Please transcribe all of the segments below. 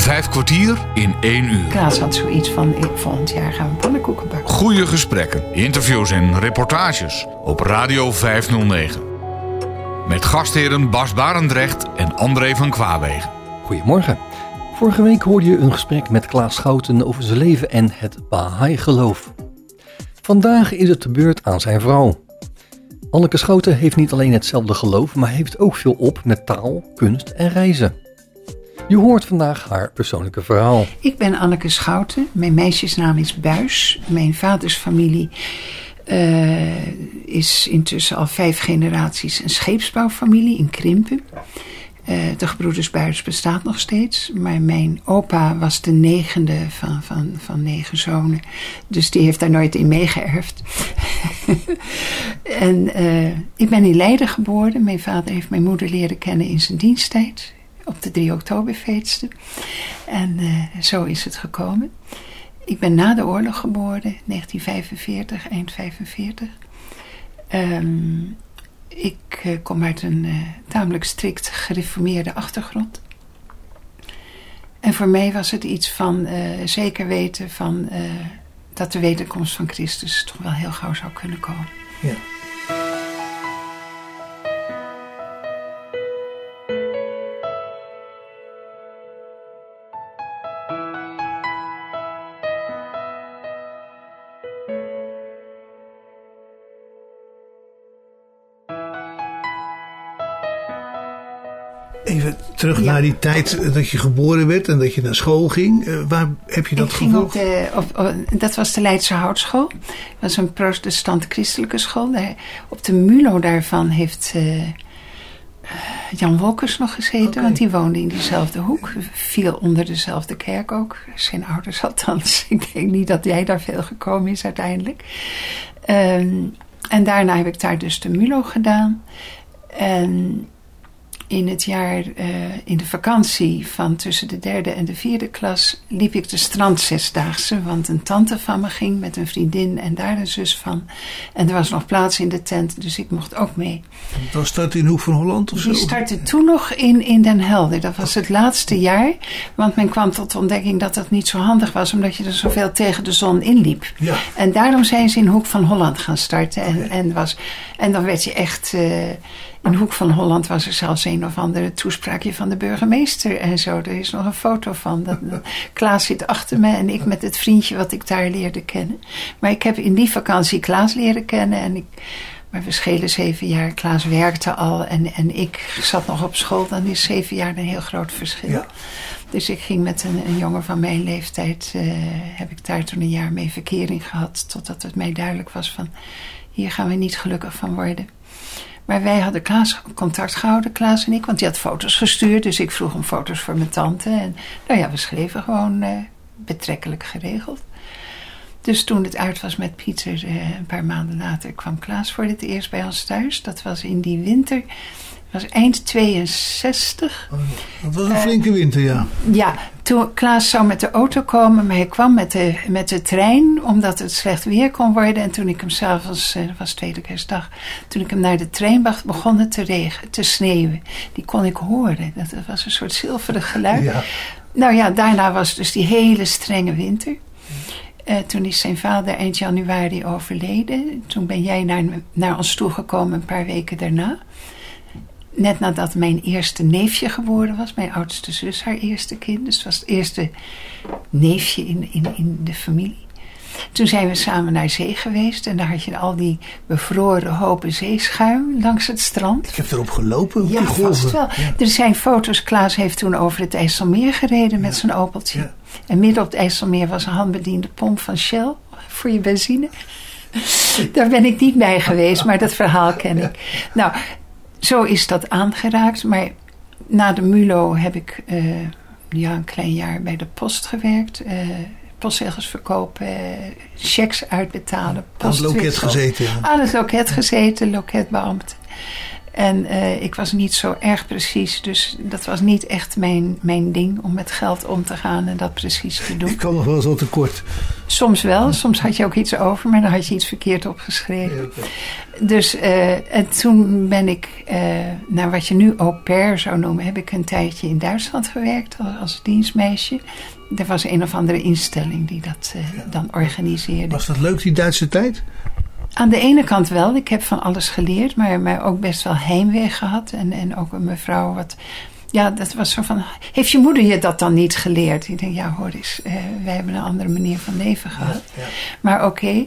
Vijf kwartier in één uur. Klaas had zoiets van, ik, volgend jaar gaan we pannenkoeken bakken. Goede gesprekken, interviews en reportages op Radio 509. Met gastheren Bas Barendrecht en André van Kwaabegen. Goedemorgen. Vorige week hoorde je een gesprek met Klaas Schouten over zijn leven en het Baha'i-geloof. Vandaag is het de beurt aan zijn vrouw. Anneke Schouten heeft niet alleen hetzelfde geloof, maar heeft ook veel op met taal, kunst en reizen. Je hoort vandaag haar persoonlijke verhaal. Ik ben Anneke Schouten. Mijn meisjesnaam is Buis. Mijn vaders familie uh, is intussen al vijf generaties een scheepsbouwfamilie in Krimpen. Uh, de gebroeders Buis bestaat nog steeds. Maar mijn opa was de negende van, van, van negen zonen. Dus die heeft daar nooit in meegeërfd. en uh, ik ben in Leiden geboren. Mijn vader heeft mijn moeder leren kennen in zijn diensttijd. Op de 3 oktoberfeesten. En uh, zo is het gekomen. Ik ben na de oorlog geboren, 1945, eind 45. Um, ik uh, kom uit een uh, tamelijk strikt gereformeerde achtergrond. En voor mij was het iets van zeker weten van dat de wederkomst van Christus toch wel heel gauw zou kunnen komen. Ja. Terug ja. naar die tijd dat je geboren werd en dat je naar school ging. Uh, waar heb je dat ik ging op de, op, op, Dat was de Leidse Houtschool. Dat was een protestant-christelijke school. Daar, op de Mulo daarvan heeft uh, Jan Wolkers nog gezeten. Okay. Want die woonde in diezelfde hoek. Viel onder dezelfde kerk ook. Zijn ouders althans. Ik denk niet dat jij daar veel gekomen is uiteindelijk. Um, en daarna heb ik daar dus de Mulo gedaan. En in het jaar, uh, in de vakantie van tussen de derde en de vierde klas, liep ik de strand zesdaagse. Want een tante van me ging met een vriendin en daar een zus van. En er was nog plaats in de tent, dus ik mocht ook mee. Dat startte in Hoek van Holland of zo? Die startte toen nog in, in Den Helder. Dat was het laatste jaar. Want men kwam tot de ontdekking dat dat niet zo handig was, omdat je er zoveel tegen de zon inliep. Ja. En daarom zijn ze in Hoek van Holland gaan starten. En, en, was, en dan werd je echt. Uh, in Hoek van Holland was er zelfs een of andere toespraakje van de burgemeester en zo. Er is nog een foto van. Dat, Klaas zit achter me en ik met het vriendje wat ik daar leerde kennen. Maar ik heb in die vakantie Klaas leren kennen en ik. Maar we schelen zeven jaar. Klaas werkte al en, en ik zat nog op school. Dan is zeven jaar een heel groot verschil. Ja. Dus ik ging met een, een jongen van mijn leeftijd. Uh, heb ik daar toen een jaar mee verkering gehad. Totdat het mij duidelijk was van. Hier gaan we niet gelukkig van worden. Maar wij hadden Klaas contact gehouden, Klaas en ik, want die had foto's gestuurd. Dus ik vroeg hem foto's voor mijn tante. En nou ja, we schreven gewoon uh, betrekkelijk geregeld. Dus toen het uit was met Pieter, uh, een paar maanden later, kwam Klaas voor het eerst bij ons thuis. Dat was in die winter. Dat was eind 62. Oh, dat was een flinke winter, ja. Ja, toen Klaas zou met de auto komen, maar hij kwam met de, met de trein, omdat het slecht weer kon worden. En toen ik hem s'avonds, dat was tweede kerstdag, toen ik hem naar de trein bracht, begon het te regen, te sneeuwen. Die kon ik horen. Dat was een soort zilverig geluid. Ja. Nou ja, daarna was dus die hele strenge winter. Uh, toen is zijn vader eind januari overleden. Toen ben jij naar, naar ons toegekomen een paar weken daarna net nadat mijn eerste neefje geboren was, mijn oudste zus, haar eerste kind. Dus het was het eerste neefje in, in, in de familie. Toen zijn we samen naar zee geweest en daar had je al die bevroren hopen zeeschuim langs het strand. Ik heb erop gelopen, op ja, die golven. Vast wel. Ja. Er zijn foto's, Klaas heeft toen over het IJsselmeer gereden met zijn opeltje. Ja. En midden op het IJsselmeer was een handbediende pomp van Shell voor je benzine. Daar ben ik niet bij geweest, maar dat verhaal ken ik. Nou, zo is dat aangeraakt. Maar na de MULO heb ik uh, ja, een klein jaar bij de post gewerkt. Uh, postzegels verkopen, checks uitbetalen. Aan het loket gezeten. Ja. Aan het loket gezeten, loketbeambte. En eh, ik was niet zo erg precies, dus dat was niet echt mijn, mijn ding om met geld om te gaan en dat precies te doen. Ik kwam nog wel zo tekort. Soms wel, soms had je ook iets over, maar dan had je iets verkeerd opgeschreven. Ja. Dus eh, en toen ben ik, eh, naar wat je nu au pair zou noemen, heb ik een tijdje in Duitsland gewerkt als, als dienstmeisje. Er was een of andere instelling die dat dan organiseerde. Was dat leuk, die Duitse tijd? Aan de ene kant wel, ik heb van alles geleerd, maar, maar ook best wel heimwee gehad. En, en ook een mevrouw wat. Ja, dat was zo van. Heeft je moeder je dat dan niet geleerd? Ik denk, ja, hoor eens, eh, wij hebben een andere manier van leven gehad. Ja. Maar oké.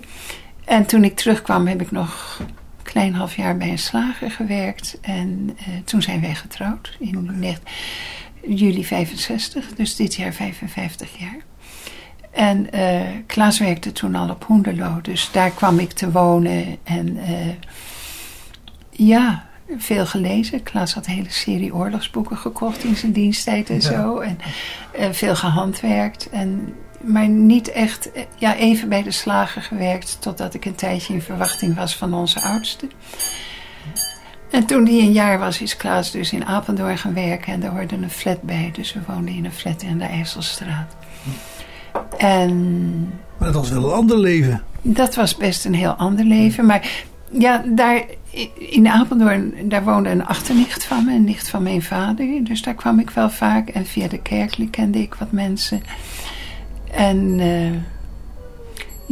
En toen ik terugkwam, heb ik nog een klein half jaar bij een slager gewerkt. En eh, toen zijn wij getrouwd in juli 65, dus dit jaar 55 jaar. En eh, Klaas werkte toen al op Hoenderloo, dus daar kwam ik te wonen. En eh, ja, veel gelezen. Klaas had een hele serie oorlogsboeken gekocht in zijn diensttijd en Ja. zo. En eh, veel gehandwerkt. En, maar niet echt, ja, even bij de slager gewerkt. Totdat ik een tijdje in verwachting was van onze oudste. En toen die een jaar was, is Klaas dus in Apeldoorn gaan werken. En daar hoorde een flat bij. Dus we woonden in een flat in de IJsselstraat. En Maar dat was wel een ander leven. dat was best een heel ander leven. Maar ja, daar in Apeldoorn, daar woonde een achternicht van me, een nicht van mijn vader. Dus daar kwam ik wel vaak. En via de kerk kende ik wat mensen. En eh,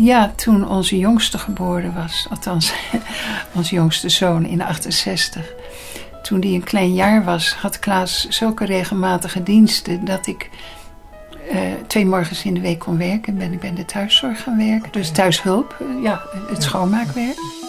ja, toen onze jongste geboren was, althans onze jongste zoon in 68. Toen die een klein jaar was, had Klaas zulke regelmatige diensten dat ik eh, twee morgens in de week kon werken. Ben ik bij de thuiszorg gaan werken. Dus thuishulp, eh, ja, het schoonmaakwerk.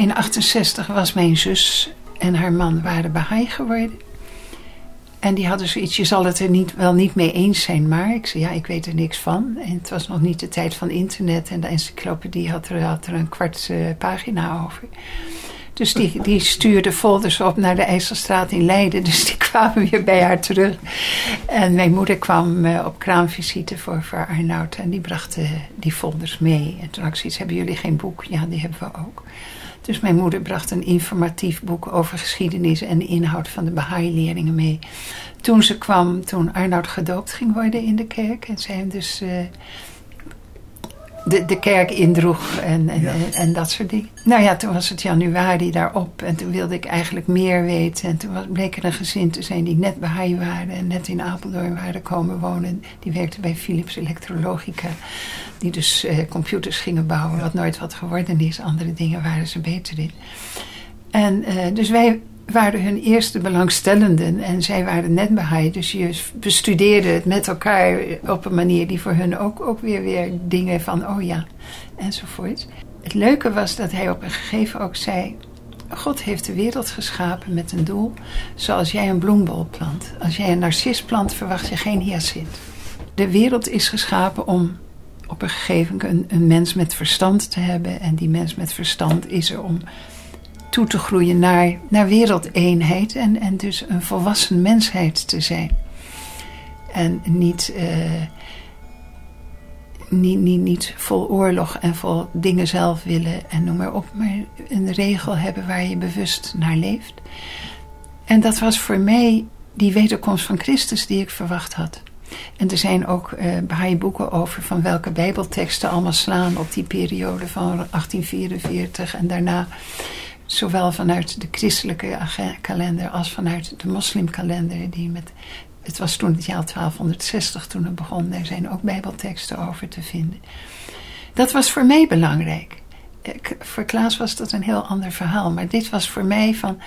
In 68 was mijn zus en haar man waren Baha'i geworden. En die hadden zoiets, je zal het er niet, wel niet mee eens zijn, maar ik zei ja, ik weet er niks van. En het was nog niet de tijd van internet en de encyclopedie had er, had er een kwart eh, pagina over. Dus die, die stuurde folders op naar de IJsselstraat in Leiden. Dus die kwamen weer bij haar terug. En mijn moeder kwam eh, op kraamvisite voor, voor. En die bracht die folders mee. En toen had ik zoiets, hebben jullie geen boek? Ja, die hebben we ook. Dus mijn moeder bracht een informatief boek over geschiedenis en de inhoud van de Baha'i-leerlingen mee. Toen ze kwam, toen Arnoud gedoopt ging worden in de kerk. En zij hem dus eh, de, de kerk indroeg en, en, Ja. en, en dat soort dingen. Nou ja, toen was het januari daarop en toen wilde ik eigenlijk meer weten. En toen was, bleek er een gezin te zijn die net Baha'i waren en net in Apeldoorn waren komen wonen. Die werkte bij Philips Elektrologica. Die dus eh, computers gingen bouwen, wat nooit wat geworden is. Andere dingen waren ze beter in. En eh, dus wij waren hun eerste belangstellenden en zij waren net Baha'i. Dus je bestudeerde het met elkaar op een manier die voor hun ook, ook weer, weer dingen van oh ja, enzovoort. Het leuke was dat hij op een gegeven ook zei... God heeft de wereld geschapen met een doel zoals jij een bloembol plant. Als jij een narcis plant, verwacht je geen hyacint. De wereld is geschapen om op een gegeven moment een, een mens met verstand te hebben. En die mens met verstand is er om toe te groeien naar, naar wereldeenheid. En, en dus een volwassen mensheid te zijn. En niet, eh, niet, niet, niet vol oorlog en vol dingen zelf willen en noem maar op. Maar een regel hebben waar je bewust naar leeft. En dat was voor mij die wederkomst van Christus die ik verwacht had. En er zijn ook Baha'i boeken over van welke bijbelteksten allemaal slaan op die periode van 1844 en daarna. Zowel vanuit de christelijke kalender als vanuit de moslimkalender. Die met, het was toen het jaar 1260 toen het begon. Daar zijn ook bijbelteksten over te vinden. Dat was voor mij belangrijk. Voor Klaas was dat een heel ander verhaal. Maar dit was voor mij van...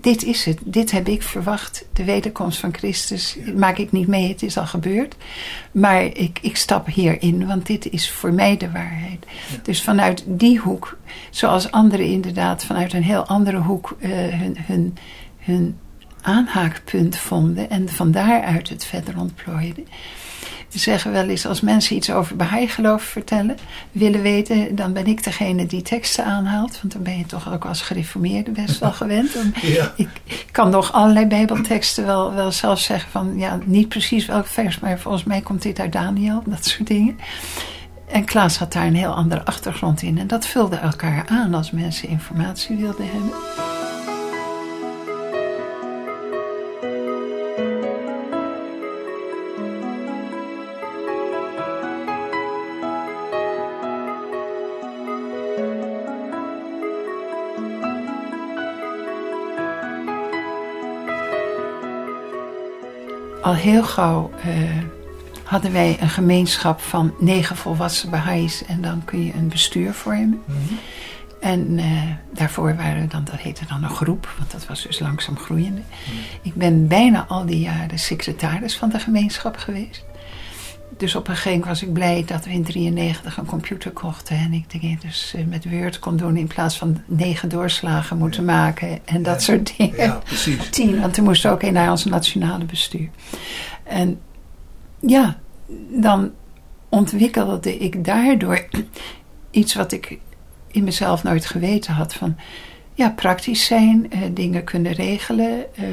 Dit is het. Dit heb ik verwacht. De wederkomst van Christus maak ik niet mee. Het is al gebeurd. Maar ik, ik stap hierin. Want dit is voor mij de waarheid. Dus vanuit die hoek. Zoals anderen inderdaad vanuit een heel andere hoek eh, hun, hun, hun aanhaakpunt vonden. En van daaruit het verder ontplooiden. We zeggen wel eens, als mensen iets over Baha'i geloof vertellen, willen weten, dan ben ik degene die teksten aanhaalt. Want dan ben je toch ook als gereformeerde best wel gewend. Ja. Ik kan nog allerlei bijbelteksten wel, wel zelf zeggen van, ja, niet precies welk vers, maar volgens mij komt dit uit Daniel, dat soort dingen. En Klaas had daar een heel andere achtergrond in. En dat vulde elkaar aan als mensen informatie wilden hebben. Al heel gauw eh, hadden wij een gemeenschap van negen volwassen Baha'is. En dan kun je een bestuur vormen. En eh, daarvoor waren we dan, dat heette dan een groep, want dat was dus langzaam groeiende. Ik ben bijna al die jaren secretaris van de gemeenschap geweest. Dus op een gegeven moment was ik blij dat we in 93 een computer kochten. En ik dingen dus eh, met Word kon doen in plaats van negen doorslagen moeten maken. En dat soort dingen. Ja, precies. Tien, want er moest ook een naar ons nationale bestuur. En ja, dan ontwikkelde ik daardoor iets wat ik in mezelf nooit geweten had. Van ja, praktisch zijn, eh, dingen kunnen regelen. Eh,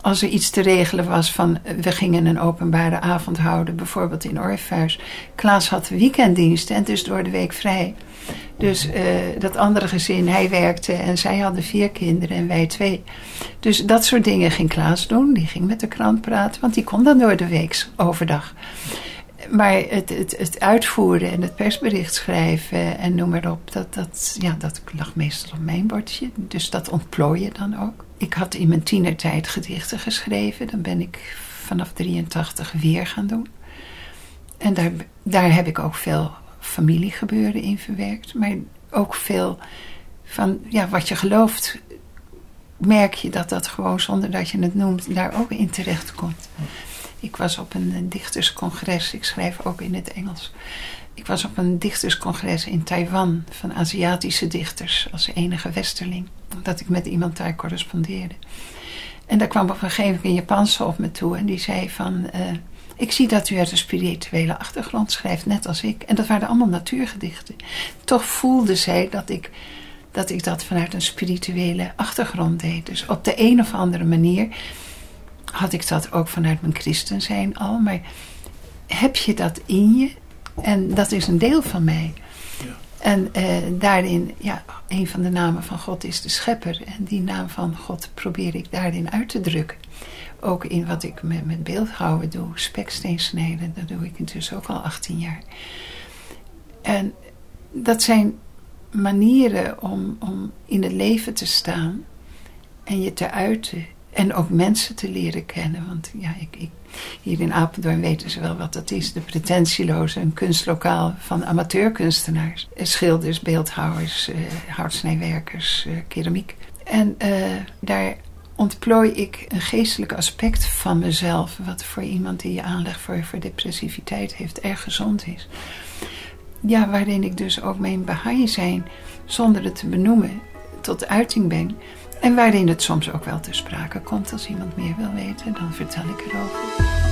als er iets te regelen was van eh, we gingen een openbare avond houden, bijvoorbeeld in Orpheus. Klaas had weekenddiensten en dus door de week vrij. Dus eh, dat andere gezin, hij werkte en zij hadden vier kinderen en wij twee. Dus dat soort dingen ging Klaas doen. Die ging met de krant praten, want die kon dan door de week overdag. Maar het, het, het uitvoeren en het persbericht schrijven en noem maar op, dat, dat, ja, dat lag meestal op mijn bordje. Dus dat ontplooi je dan ook. Ik had in mijn tienertijd gedichten geschreven. Dan ben ik vanaf 83 weer gaan doen. En daar, daar heb ik ook veel familiegebeuren in verwerkt. Maar ook veel van ja, wat je gelooft, merk je dat dat gewoon zonder dat je het noemt, daar ook in terecht komt. Ik was op een, dichterscongres, ik schrijf ook in het Engels. Ik was op een dichterscongres in Taiwan van Aziatische dichters als enige westerling. Dat ik met iemand daar correspondeerde. En daar kwam op een gegeven moment een Japanse op me toe en die zei van... eh, ik zie dat u uit een spirituele achtergrond schrijft, net als ik. En dat waren allemaal natuurgedichten. Toch voelde zij dat ik, dat ik dat vanuit een spirituele achtergrond deed. Dus op de een of andere manier had ik dat ook vanuit mijn christen zijn al. Maar heb je dat in je? En dat is een deel van mij. En eh, daarin, ja, een van de namen van God is de schepper. En die naam van God probeer ik daarin uit te drukken. Ook in wat ik met, met beeldhouwen doe, speksteensnijden, dat doe ik intussen ook al 18 jaar. En dat zijn manieren om, om in het leven te staan en je te uiten. En ook mensen te leren kennen. Want ja, ik, ik, hier in Apeldoorn weten ze wel wat dat is. De pretentieloze, een kunstlokaal van amateurkunstenaars. Schilders, beeldhouwers, eh, houtsnijwerkers, eh, keramiek. En eh, daar ontplooi ik een geestelijk aspect van mezelf. Wat voor iemand die je aanleg voor, depressiviteit heeft erg gezond is. Ja, waarin ik dus ook mijn Baha'i zijn, zonder het te benoemen, tot uiting breng. En waarin het soms ook wel ter sprake komt. Als iemand meer wil weten, dan vertel ik erover.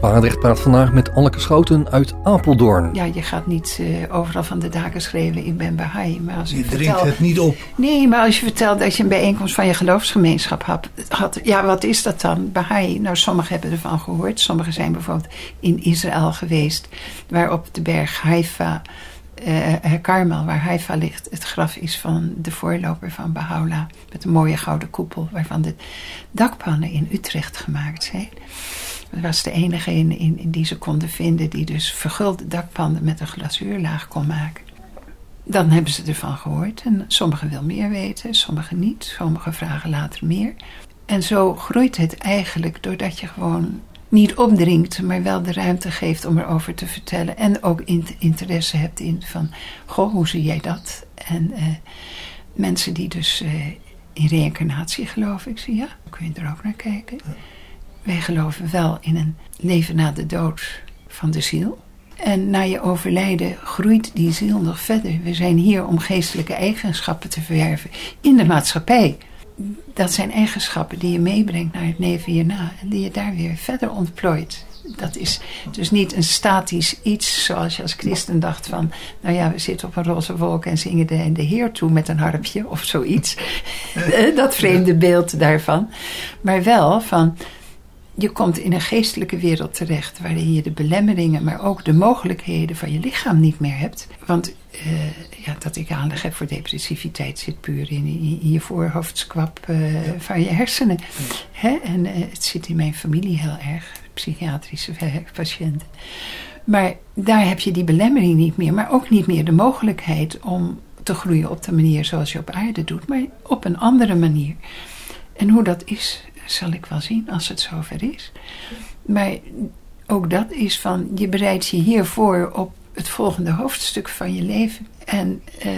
Barendrecht praat vandaag met Anneke Schouten uit Apeldoorn. Ja, je gaat niet eh, overal van de daken schreeuwen, ik ben Baha'i. Maar als Je drinkt vertel... het niet op. Nee, maar als je vertelt dat je een bijeenkomst van je geloofsgemeenschap had, had ja, wat is dat dan? Baha'i. Nou, sommigen hebben ervan gehoord. Sommigen zijn bijvoorbeeld in Israël geweest, waar op de berg Haifa, eh Karmel, waar Haifa ligt, het graf is van de voorloper van Baha'u'llah. Met een mooie gouden koepel, waarvan de dakpannen in Utrecht gemaakt zijn. Dat was de enige in, in, in die ze konden vinden die dus vergulde dakpannen met een glazuurlaag kon maken. Dan hebben ze ervan gehoord. En sommigen wil meer weten, sommigen niet. Sommigen vragen later meer. En zo groeit het eigenlijk doordat je gewoon niet opdringt, maar wel de ruimte geeft om erover te vertellen. En ook in- interesse hebt in van, goh, hoe zie jij dat? En eh, mensen die dus eh, in reïncarnatie geloof ik. Zie ja, kun je er ook naar kijken. Wij geloven wel in een leven na de dood van de ziel. En na je overlijden groeit die ziel nog verder. We zijn hier om geestelijke eigenschappen te verwerven in de maatschappij. Dat zijn eigenschappen die je meebrengt naar het leven hierna en die je daar weer verder ontplooit. Dat is dus niet een statisch iets zoals je als christen dacht van... nou ja, we zitten op een roze wolk en zingen de, de Heer toe met een harpje of zoiets. dat vreemde beeld daarvan. Maar wel van je komt in een geestelijke wereld terecht waarin je de belemmeringen, maar ook de mogelijkheden van je lichaam niet meer hebt. Want uh, ja, dat ik aandacht heb voor depressiviteit zit puur in, in, je voorhoofdskwap uh, van je hersenen. Hè? En uh, het zit in mijn familie heel erg, psychiatrische patiënten. Maar daar heb je die belemmering niet meer, maar ook niet meer de mogelijkheid om te groeien op de manier zoals je op aarde doet, maar op een andere manier. En hoe dat is, zal ik wel zien als het zover is. Maar ook dat is van, je bereidt je hiervoor op het volgende hoofdstuk van je leven. En uh,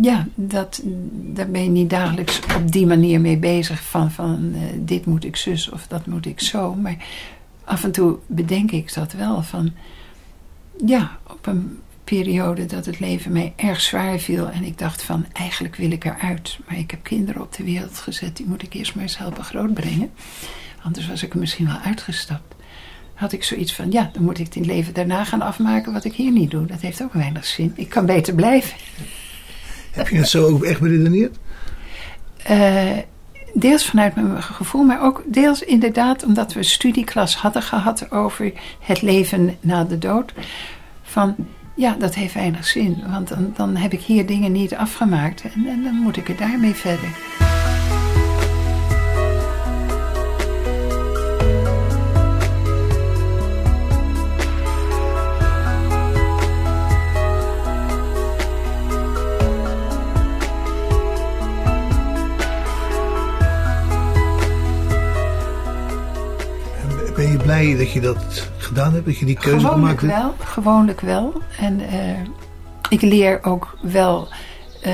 ja, dat, daar ben je niet dagelijks op die manier mee bezig van, van uh, dit moet ik zus of dat moet ik zo. Maar af en toe bedenk ik dat wel van, ja, op een periode dat het leven mij erg zwaar viel. En ik dacht van, eigenlijk wil ik eruit. Maar ik heb kinderen op de wereld gezet, die moet ik eerst maar eens helpen grootbrengen. Anders was ik er misschien wel uitgestapt. Had ik zoiets van, ja, dan moet ik het leven daarna gaan afmaken wat ik hier niet doe. Dat heeft ook weinig zin. Ik kan beter blijven. Heb je het zo ook echt beredeneerd? Uh, deels vanuit mijn gevoel, maar ook deels inderdaad omdat we een studieklas hadden gehad over het leven na de dood. Van ja, dat heeft weinig zin. Want dan, dan heb ik hier dingen niet afgemaakt. En, en dan moet ik er daarmee verder. Blij dat je dat gedaan hebt, dat je die keuze gewoonlijk gemaakt hebt? Wel, gewoonlijk wel. En uh, ik leer ook wel uh,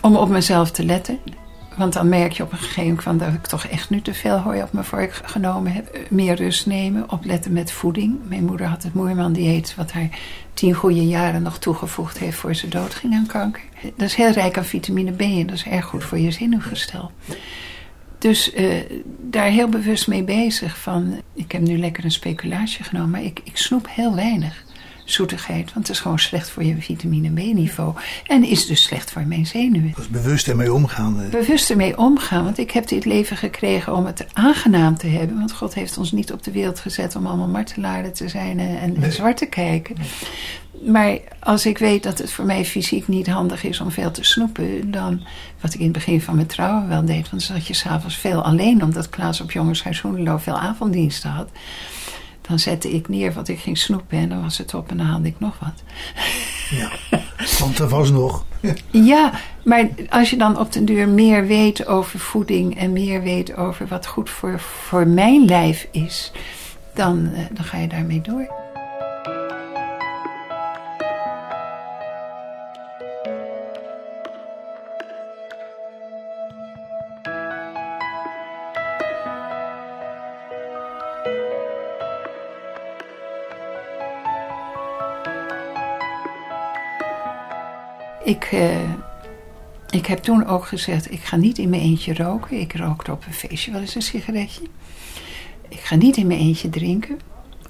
om op mezelf te letten. Want dan merk je op een gegeven moment van dat ik toch echt nu te veel hooi op mijn vork genomen heb. Meer rust nemen, opletten met voeding. Mijn moeder had het Moerman-dieet, wat haar tien goede jaren nog toegevoegd heeft voor ze doodging aan kanker. Dat is heel rijk aan vitamine B en dat is erg goed voor je zenuwgestel. Dus uh, daar heel bewust mee bezig. Van, ik heb nu lekker een speculatie genomen, maar ik, ik snoep heel weinig zoetigheid. Want het is gewoon slecht voor je vitamine B-niveau. En is dus slecht voor mijn zenuwen. Dus bewust ermee omgaan. Bewust ermee omgaan. Want ik heb dit leven gekregen om het aangenaam te hebben. Want God heeft ons niet op de wereld gezet om allemaal martelaren te zijn en, en nee. zwart te kijken. Nee. Maar als ik weet dat het voor mij fysiek niet handig is om veel te snoepen, dan, wat ik in het begin van mijn trouwen wel deed, want dan zat je s'avonds veel alleen, omdat Klaas op Jongenshuis veel avonddiensten had. Dan zette ik neer wat ik ging snoepen en dan was het op en dan haalde ik nog wat. Ja, want er was nog. Ja, maar als je dan op den duur meer weet over voeding en meer weet over wat goed voor, voor mijn lijf is, dan, dan ga je daarmee door. Ik, uh, ik heb toen ook gezegd, ik ga niet in mijn eentje roken. Ik rookte op een feestje wel eens een sigaretje. Ik ga niet in mijn eentje drinken.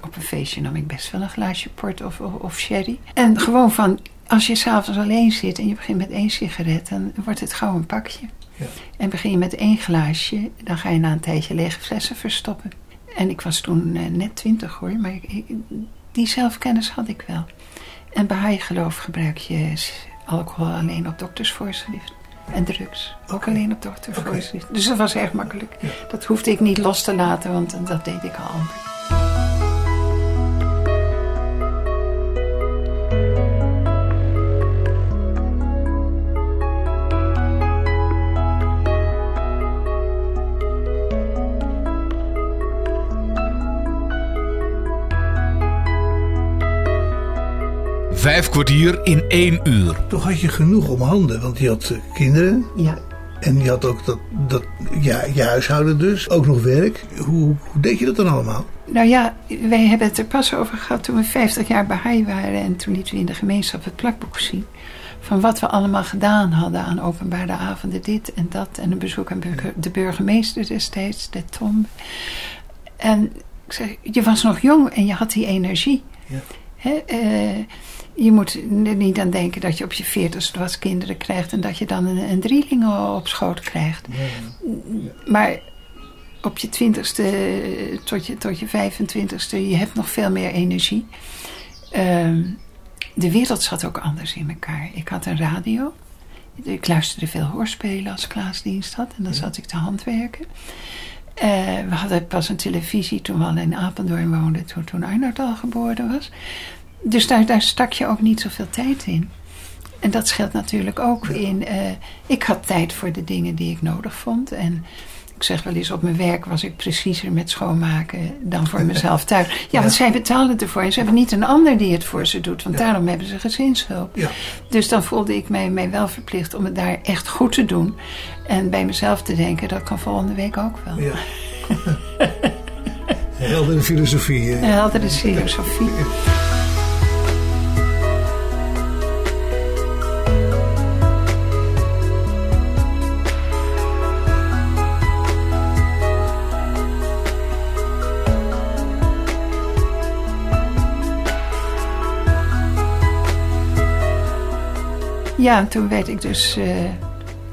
Op een feestje nam ik best wel een glaasje port of, of, of sherry. En gewoon van, als je s'avonds alleen zit en je begint met één sigaret, dan wordt het gauw een pakje. Ja. En begin je met één glaasje, dan ga je na een tijdje lege flessen verstoppen. En ik was toen uh, net twintig hoor, maar ik, die zelfkennis had ik wel. En bij geloof gebruik je alcohol alleen op doktersvoorschrift. En drugs. Ook alleen op doktersvoorschrift. Okay. Dus dat was erg makkelijk. Ja. Dat hoefde ik niet los te laten, want dat deed ik al Vijf kwartier in één uur. Toch had je genoeg om handen, want je had kinderen. Ja. En je had ook dat, dat ja, je huishouden dus, ook nog werk. Hoe, hoe deed je dat dan allemaal? Nou ja, wij hebben het er pas over gehad toen we 50 jaar Baha'i waren. En toen lieten we in de gemeenschap het plakboek zien. Van wat we allemaal gedaan hadden aan openbare avonden, dit en dat. En een bezoek aan de burgemeester destijds, de Tom. En ik zeg, je was nog jong en je had die energie. Ja. Eh, je moet er niet aan denken dat je op je veertigste wat kinderen krijgt en dat je dan een, een drieling op schoot krijgt. Maar op je twintigste tot je, tot je 25ste, je hebt nog veel meer energie. Ehm, de wereld zat ook anders in elkaar. Ik had een radio. Ik luisterde veel hoorspelen als Klaasdienst had. En dan zat ik te handwerken. Uh, we hadden pas een televisie toen we al in Apeldoorn woonden. Toen, toen Arnold al geboren was. Dus daar, daar stak je ook niet zoveel tijd in. En dat scheelt natuurlijk ook in. Uh, ik had tijd voor de dingen die ik nodig vond. En ik zeg wel eens, op mijn werk was ik preciezer met schoonmaken dan voor mezelf thuis. Ja, want zij betalen ervoor. En ze hebben niet een ander die het voor ze doet. Want daarom hebben ze gezinshulp. Ja. Dus dan voelde ik mij, mij wel verplicht om het daar echt goed te doen. En bij mezelf te denken, dat kan volgende week ook wel. Ja. Heldere filosofie. Heldere filosofie. Ja, toen werd ik dus uh,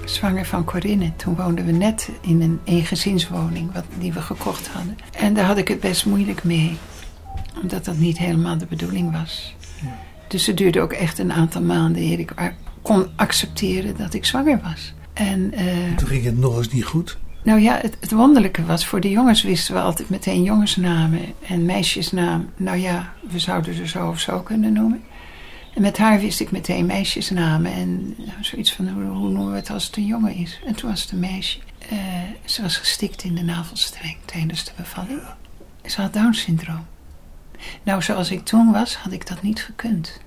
zwanger van Corinne. Toen woonden we net in een eengezinswoning wat, die we gekocht hadden. En daar had ik het best moeilijk mee. Omdat dat niet helemaal de bedoeling was. Ja. Dus het duurde ook echt een aantal maanden eer ik kon accepteren dat ik zwanger was. En, uh, toen ging het nog eens niet goed? Nou ja, het, het, wonderlijke was, voor de jongens wisten we altijd meteen jongensnamen en meisjesnaam. Nou ja, we zouden ze zo of zo kunnen noemen. En met haar wist ik meteen meisjesnamen. En zoiets van, hoe, hoe, noemen we het als het een jongen is? En toen was het een meisje. Uh, ze was gestikt in de navelstreng tijdens de bevalling. Ze had Down-syndroom. Nou, zoals ik toen was, had ik dat niet gekund.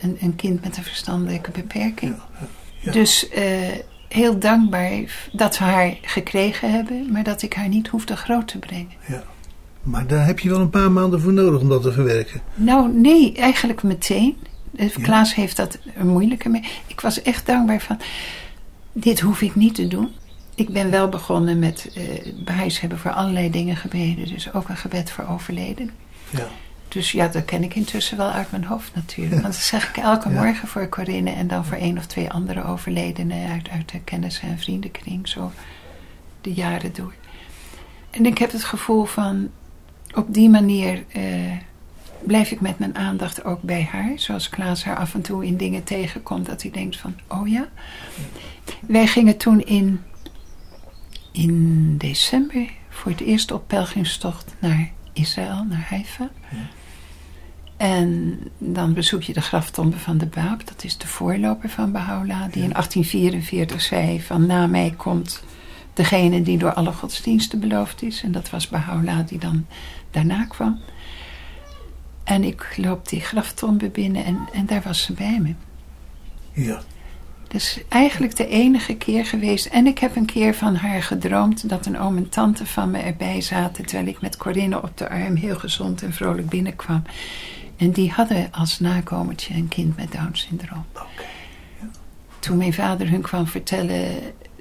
Een, een kind met een verstandelijke beperking. Dus uh, heel dankbaar dat we haar gekregen hebben, maar dat ik haar niet hoefde groot te brengen. Ja. Maar daar heb je wel een paar maanden voor nodig om dat te verwerken. Nou, nee, eigenlijk meteen. Klaas heeft dat er moeilijker mee. Ik was echt dankbaar van, dit hoef ik niet te doen. Ik ben wel begonnen met uh, hebben voor allerlei dingen gebeden. Dus ook een gebed voor overleden. Ja. Dus ja, dat ken ik intussen wel uit mijn hoofd natuurlijk. Want dat zeg ik elke morgen voor Corinne en dan voor één of twee andere overledenen uit, uit de kennis- en vriendenkring. Zo de jaren door. En ik heb het gevoel van, op die manier uh, blijf ik met mijn aandacht ook bij haar. Zoals Klaas haar af en toe in dingen tegenkomt dat hij denkt van, oh ja. Wij gingen toen in, in december voor het eerst op pelgrimstocht naar Israël, naar Haifa. En dan bezoek je de graftombe van de Baab. Dat is de voorloper van Baha'u'llah. Die in 1844 zei van na mij komt degene die door alle godsdiensten beloofd is. En dat was Baha'u'llah die dan daarna kwam. En ik loop die graftombe binnen en, en daar was ze bij me. Ja. Dus eigenlijk de enige keer geweest. En ik heb een keer van haar gedroomd dat een oom en tante van me erbij zaten. Terwijl ik met Corinne op de arm heel gezond en vrolijk binnenkwam. En die hadden als nakomertje een kind met Down syndroom. Okay. Ja. Toen mijn vader hun kwam vertellen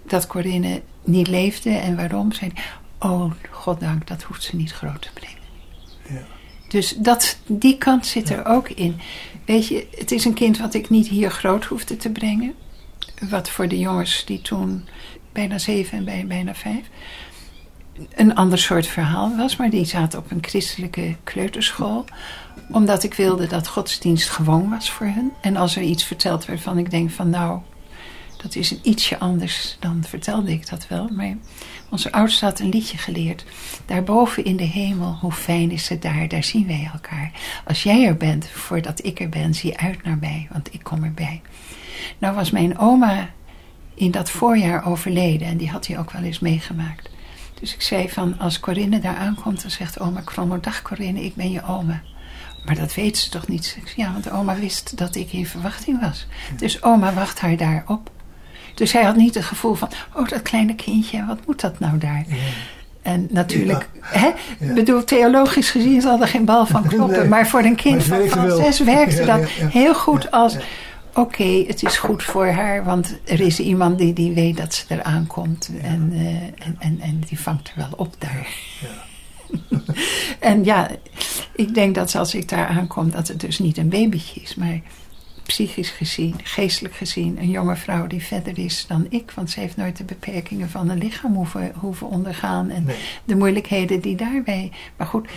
dat Corinne niet leefde en waarom, zei hij: Oh, goddank, dat hoeft ze niet groot te brengen. Dus dat, die kant zit er ook in. Weet je, het is een kind wat ik niet hier groot hoefde te brengen. Wat voor de jongens die toen bijna zeven en bijna vijf een ander soort verhaal was. Maar die zaten op een christelijke kleuterschool. Omdat ik wilde dat godsdienst gewoon was voor hen. En als er iets verteld werd van ik denk van nou, dat is een ietsje anders, dan vertelde ik dat wel. Maar onze oudste had een liedje geleerd. Daarboven in de hemel, hoe fijn is het daar, daar zien wij elkaar. Als jij er bent, voordat ik er ben, zie uit naar mij, want ik kom erbij. Nou was mijn oma in dat voorjaar overleden en die had hij ook wel eens meegemaakt. Dus ik zei van, als Corinne daar aankomt, dan zegt oma Kromo, dag Corinne, ik ben je oma. Maar dat weet ze toch niet? Ja, want oma wist dat ik in verwachting was. Dus oma wacht haar daar op. Dus hij had niet het gevoel van, oh dat kleine kindje, wat moet dat nou daar? En natuurlijk, hè, ik bedoel, theologisch gezien zal er geen bal van kloppen. Nee, maar voor een kind van, zes werkte Ja, dat ja, ja. heel goed Ja, als... ja. Oké, het is goed voor haar, want er is iemand die, die weet dat ze eraan komt. En, eh, en, en, en die vangt er wel op daar. en ja, ik denk dat als ik daar aankom, dat het dus niet een babytje is, maar psychisch gezien, geestelijk gezien, een jonge vrouw die verder is dan ik. Want ze heeft nooit de beperkingen van een lichaam hoeven, hoeven ondergaan. En Nee. de moeilijkheden die daarbij. Maar goed,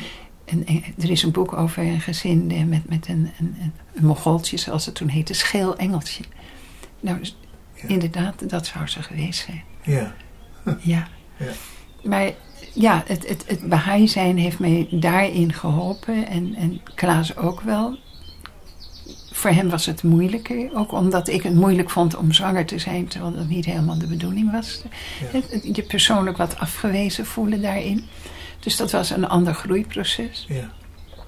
en, en er is een boek over een gezin eh, met, met een, een, een, een mogoltje, zoals het toen heette, scheel engeltje. Nou, dus Ja. inderdaad, dat zou ze geweest zijn. Ja. Ja. Ja. Maar ja, het, het, het Baha'i zijn heeft mij daarin geholpen. En, en Klaas ook wel. Voor hem was het moeilijker. Ook omdat ik het moeilijk vond om zwanger te zijn. Terwijl dat niet helemaal de bedoeling was. Ja. Je persoonlijk wat afgewezen voelen daarin. Dus dat was een ander groeiproces. Ja.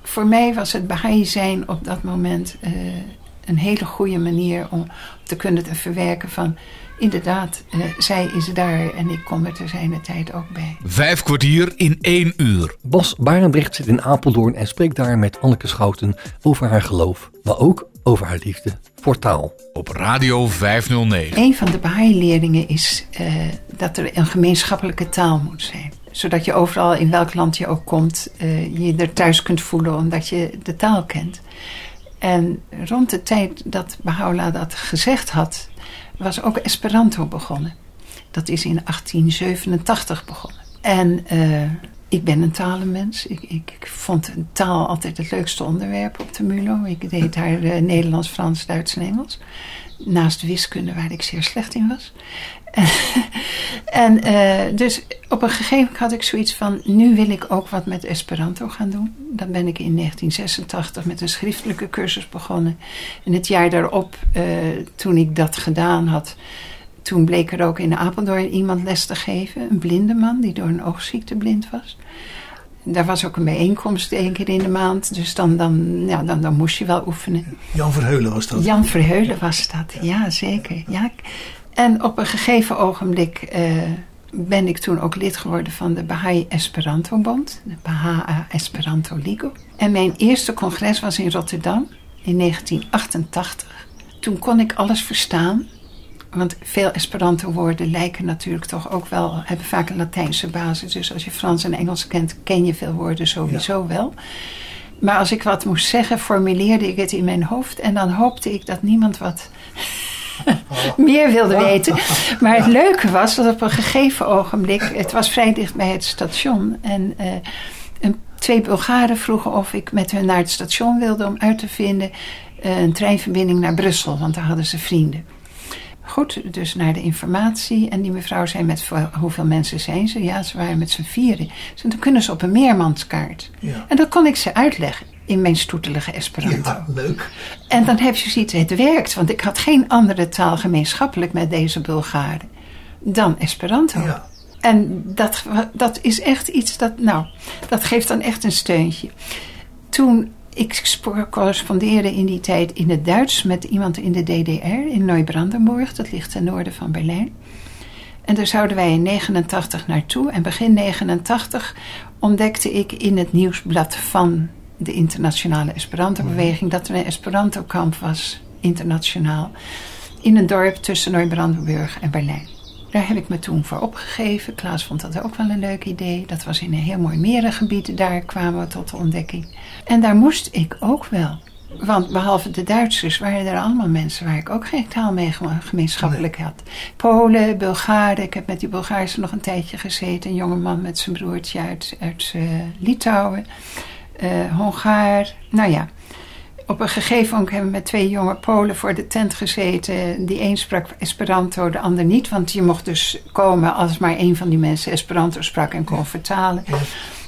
Voor mij was het Baha'i zijn op dat moment eh, een hele goede manier om te kunnen te verwerken van... Inderdaad, eh, zij is daar en ik kom er te zijn de tijd ook bij. Vijf kwartier in één uur. Bas Barendrecht zit in Apeldoorn en spreekt daar met Anneke Schouten over haar geloof, maar ook over haar liefde voor taal. Op Radio 509. Een van de Baha'i-leerlingen is eh, dat er een gemeenschappelijke taal moet zijn. Zodat je overal, in welk land je ook komt, eh, je er thuis kunt voelen omdat je de taal kent. En rond de tijd dat Baha'u'llah dat gezegd had, was ook Esperanto begonnen. Dat is in 1887 begonnen. En eh, ik ben een talenmens. Ik, ik, ik vond taal altijd het leukste onderwerp op de MULO. Ik deed daar eh, Nederlands, Frans, Duits en Engels. Naast wiskunde, waar ik zeer slecht in was. en eh, dus op een gegeven moment had ik zoiets van... nu wil ik ook wat met Esperanto gaan doen. Dan ben ik in 1986 met een schriftelijke cursus begonnen. En het jaar daarop, eh, toen ik dat gedaan had... toen bleek er ook in Apeldoorn iemand les te geven. Een blinde man die door een oogziekte blind was. Daar was ook een bijeenkomst één keer in de maand. Dus dan, dan, ja, dan, dan moest je wel oefenen. Jan Verheulen was dat. Jan Verheulen was dat, ja zeker. Ja. En op een gegeven ogenblik eh, ben ik toen ook lid geworden van de Baha'i Esperanto Bond, de Baha'i Esperanto Ligo. En mijn eerste congres was in Rotterdam in 1988. Toen kon ik alles verstaan, want veel Esperanto-woorden lijken natuurlijk toch ook wel, hebben vaak een Latijnse basis. Dus als je Frans en Engels kent, ken je veel woorden sowieso wel. Maar als ik wat moest zeggen, formuleerde ik het in mijn hoofd. En dan hoopte ik dat niemand wat meer wilde weten. Maar het leuke was dat op een gegeven ogenblik... Het was vrij dicht bij het station. En eh, een, twee Bulgaren vroegen of ik met hun naar het station wilde... om uit te vinden eh, een treinverbinding naar Brussel. Want daar hadden ze vrienden. Goed, dus naar de informatie. En die mevrouw zei met hoeveel mensen zijn ze? Ja, ze waren met z'n vieren. Dus dan kunnen ze op een meermanskaart. Ja. En dat kon ik ze uitleggen in mijn stoetelige Esperanto. Ja, leuk. En dan heb je zoiets, het werkt. Want ik had geen andere taal gemeenschappelijk met deze Bulgaren dan Esperanto. Ja. En dat, dat is echt iets dat, nou, dat geeft dan echt een steuntje. Toen ik spo- correspondeerde in die tijd in het Duits met iemand in de DDR in Neubrandenburg, dat ligt ten noorden van Berlijn. En daar zouden wij in 89 naartoe. En begin 89 ontdekte ik in het nieuwsblad van de internationale Esperanto-beweging dat er een Esperanto-kamp was, internationaal, in een dorp tussen Neubrandenburg en Berlijn. Daar heb ik me toen voor opgegeven. Klaas vond dat ook wel een leuk idee. Dat was in een heel mooi merengebied. Daar kwamen we tot de ontdekking. En daar moest ik ook wel. Want behalve de Duitsers waren er allemaal mensen waar ik ook geen taal mee geme- gemeenschappelijk had. Polen, Bulgaren. Ik heb met die Bulgaarse nog een tijdje gezeten. Een jongeman met zijn broertje uit, uit eh, Litouwen. Eh Hongaar. Nou ja. Op een gegeven moment hebben we met twee jonge Polen voor de tent gezeten. Die een sprak Esperanto, de ander niet. Want je mocht dus komen als maar één van die mensen Esperanto sprak en kon vertalen.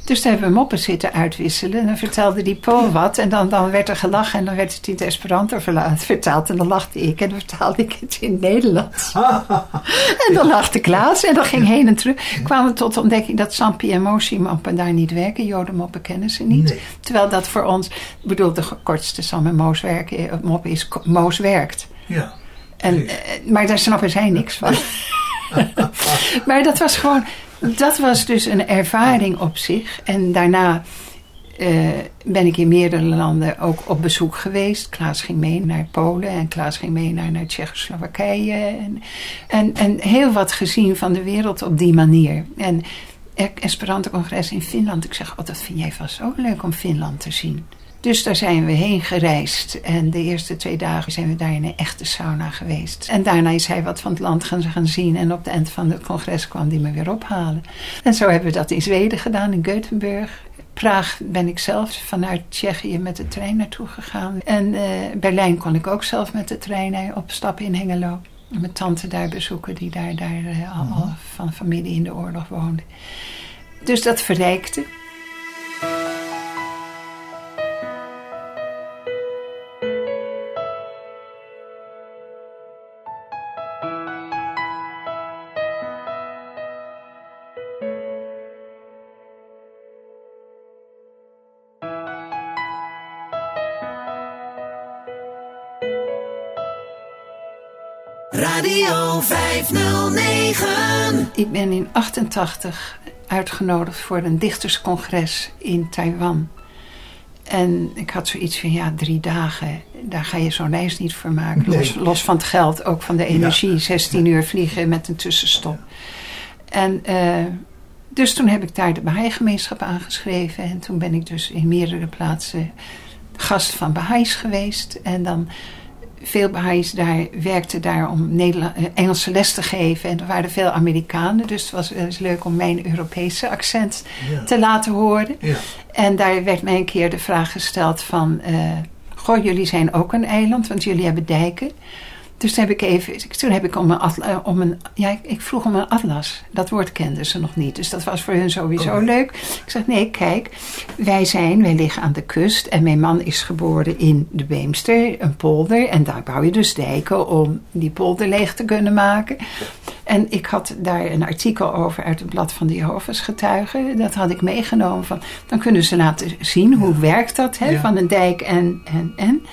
Dus daar hebben we moppen zitten uitwisselen. En dan vertelde die Pool wat. En dan, dan werd er gelachen en dan werd het in het Esperanto vertaald. En dan lachte ik en dan vertaalde ik het in het Nederlands. en dan lachte Klaas en dan ging heen en terug. Kwamen we tot de ontdekking dat Sampi en Mosi-moppen daar niet werken. Jodenmoppen kennen ze niet. Nee. Terwijl dat voor ons, ik bedoel, de kortste Sam en Moos werken, eh, mop is Moos werkt. Ja. En, eh, maar daar snappen zij niks van. maar dat was gewoon, dat was dus een ervaring op zich. En daarna eh, ben ik in meerdere landen ook op bezoek geweest. Klaas ging mee naar Polen en Klaas ging mee naar, naar Tsjechoslowakije. En, en, en heel wat gezien van de wereld op die manier. En Esperanto-congres in Finland. Ik zeg, oh, dat vind jij vast ook leuk om Finland te zien. Dus daar zijn we heen gereisd. En de eerste twee dagen zijn we daar in een echte sauna geweest. En daarna is hij wat van het land gaan, gaan zien. En op het eind van het congres kwam hij me weer ophalen. En zo hebben we dat in Zweden gedaan, in Gothenburg. Praag ben ik zelf vanuit Tsjechië met de trein naartoe gegaan. En uh, Berlijn kon ik ook zelf met de trein opstappen in Hengelo. Mijn tante daar bezoeken, die daar, daar uh, al, al van familie in de oorlog woonde. Dus dat verrijkte. Ik ben in 88 uitgenodigd voor een dichterscongres in Taiwan. En ik had zoiets van, ja, drie dagen, daar ga je zo'n reis niet voor maken. Los, los, van het geld, ook van de energie. 16 uur vliegen met een tussenstop. En uh, dus toen heb ik daar de Baha'i-gemeenschap aangeschreven. En toen ben ik dus in meerdere plaatsen gast van Baha'is geweest. En dan veel Baha'is daar werkten daar om Nederland, eh, Engelse les te geven. En er waren veel Amerikanen. Dus het was, het leuk om mijn Europese accent te laten horen. Ja. En daar werd mij een keer de vraag gesteld van... Uh, goh, jullie zijn ook een eiland, want jullie hebben dijken. Dus toen heb ik even, toen heb ik om een, eh, om een, ja, ik vroeg om een atlas. Dat woord kenden ze nog niet. Dus dat was voor hun sowieso leuk. Ik zeg, nee, kijk, wij zijn, wij liggen aan de kust. En mijn man is geboren in de Beemster, een polder. En daar bouw je dus dijken om die polder leeg te kunnen maken. En ik had daar een artikel over uit het blad van de Jehovah's getuigen. Dat had ik meegenomen van, dan kunnen ze laten zien hoe werkt dat, hè, van een dijk en, en, en.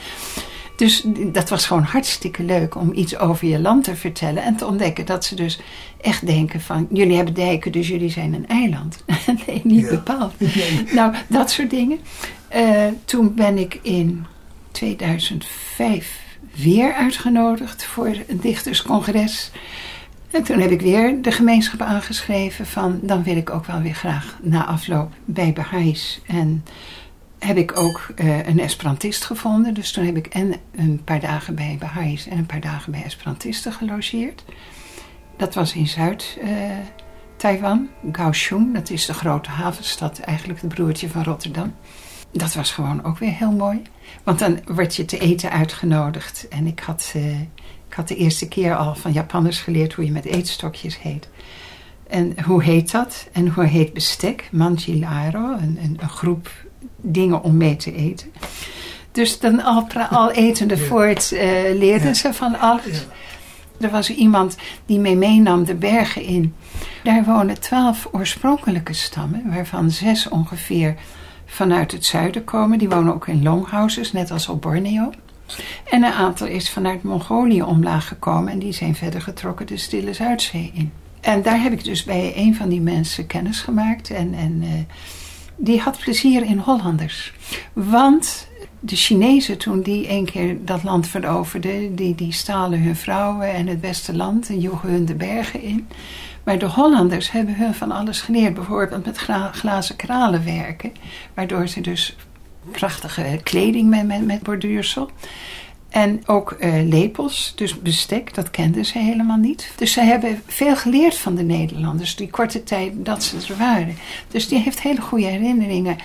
Dus dat was gewoon hartstikke leuk om iets over je land te vertellen. En te ontdekken dat ze dus echt denken van... jullie hebben dijken, dus jullie zijn een eiland. nee, niet bepaald. Nou, dat soort dingen. Uh, toen ben ik in 2005 weer uitgenodigd voor een dichterscongres. En toen heb ik weer de gemeenschap aangeschreven van... dan wil ik ook wel weer graag na afloop bij Baha'is... en heb ik ook uh, een Esperantist gevonden. Dus toen heb ik en een paar dagen bij Baha'is en een paar dagen bij Esperantisten gelogeerd. Dat was in Zuid-Taiwan, uh, Kaohsiung. Dat is de grote havenstad, eigenlijk het broertje van Rotterdam. Dat was gewoon ook weer heel mooi. Want dan word je te eten uitgenodigd. En ik had, uh, ik had de eerste keer al van Japanners geleerd hoe je met eetstokjes heet. En hoe heet dat? En hoe heet bestek? Manjilaro, een, een, een groep dingen om mee te eten. Dus dan al, al etende voort uh, leerden ze van alles. Er was iemand die mee meenam de bergen in. Daar wonen twaalf oorspronkelijke stammen, waarvan zes ongeveer vanuit het zuiden komen. Die wonen ook in longhouses, net als op Borneo. En een aantal is vanuit Mongolië omlaag gekomen en die zijn verder getrokken de Stille Zuidzee in. En daar heb ik dus bij een van die mensen kennis gemaakt. En, en uh, die had plezier in Hollanders. Want de Chinezen, toen die een keer dat land veroverden, die, die stalen hun vrouwen en het beste land en joegen hun de bergen in. Maar de Hollanders hebben hun van alles geleerd, bijvoorbeeld met glazen kralen werken, waardoor ze dus prachtige kleding met, met, met borduursel. En ook uh, lepels, dus bestek, dat kenden ze helemaal niet. Dus ze hebben veel geleerd van de Nederlanders, die korte tijd dat ze er waren. Dus die heeft hele goede herinneringen,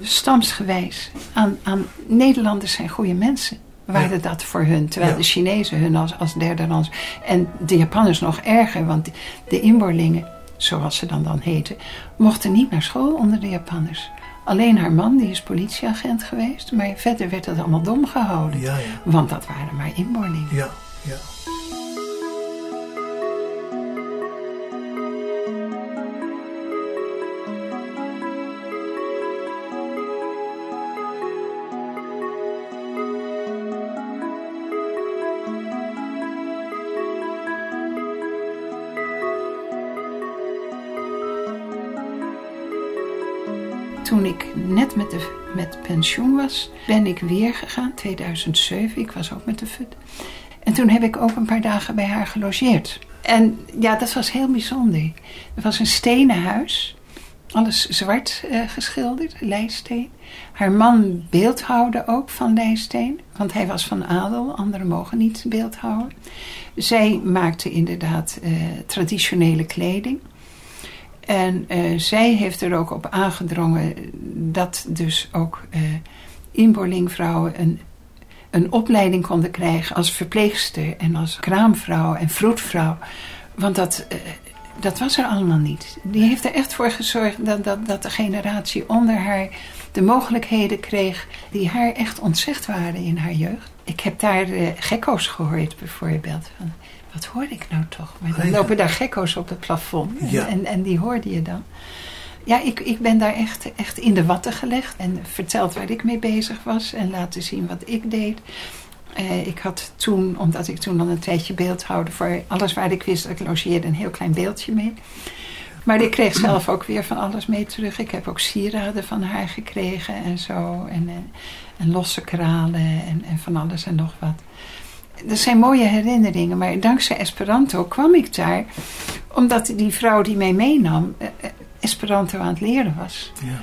stamsgewijs, aan, aan Nederlanders zijn goede mensen. Waren dat voor hun, terwijl de Chinezen hun als, als derde land. En de Japanners nog erger, want de inboorlingen, zoals ze dan dan heten, mochten niet naar school onder de Japanners. Alleen haar man, die is politieagent geweest. Maar verder werd het allemaal dom gehouden. Ja, ja. Want dat waren maar inboorlingen. Ja, ja. Net met, de, met pensioen was, ben ik weer gegaan, 2007. Ik was ook met de FUT. En toen heb ik ook een paar dagen bij haar gelogeerd. En ja, dat was heel bijzonder. Het was een stenen huis. Alles zwart uh, geschilderd, lijsteen. Haar man beeldhouwde ook van lijsteen. Want hij was van adel, anderen mogen niet beeldhouden. Zij maakte inderdaad uh, traditionele kleding. En uh, zij heeft er ook op aangedrongen dat dus ook inboorlingvrouwen een een opleiding konden krijgen als verpleegster en als kraamvrouw en vroedvrouw. Want dat, uh, dat was er allemaal niet. Die heeft er echt voor gezorgd dat, dat, dat de generatie onder haar de mogelijkheden kreeg die haar echt ontzegd waren in haar jeugd. Ik heb daar uh, gekko's gehoord bijvoorbeeld. Van, wat hoorde ik nou toch? Maar dan lopen daar gekko's op het plafond en, en, en die hoorde je dan. Ja, ik, ik ben daar echt, echt in de watten gelegd en verteld waar ik mee bezig was en laten zien wat ik deed. Uh, ik had toen, omdat ik toen al een tijdje beeldhouden voor alles waar ik wist dat ik logeerde, een heel klein beeldje mee. Maar ik kreeg zelf ook weer van alles mee terug. Ik heb ook sieraden van haar gekregen en zo. En, en, en losse kralen en, en van alles en nog wat. Dat zijn mooie herinneringen, maar dankzij Esperanto kwam ik daar. Omdat die vrouw die mij meenam, eh, eh, Esperanto aan het leren was. Ja.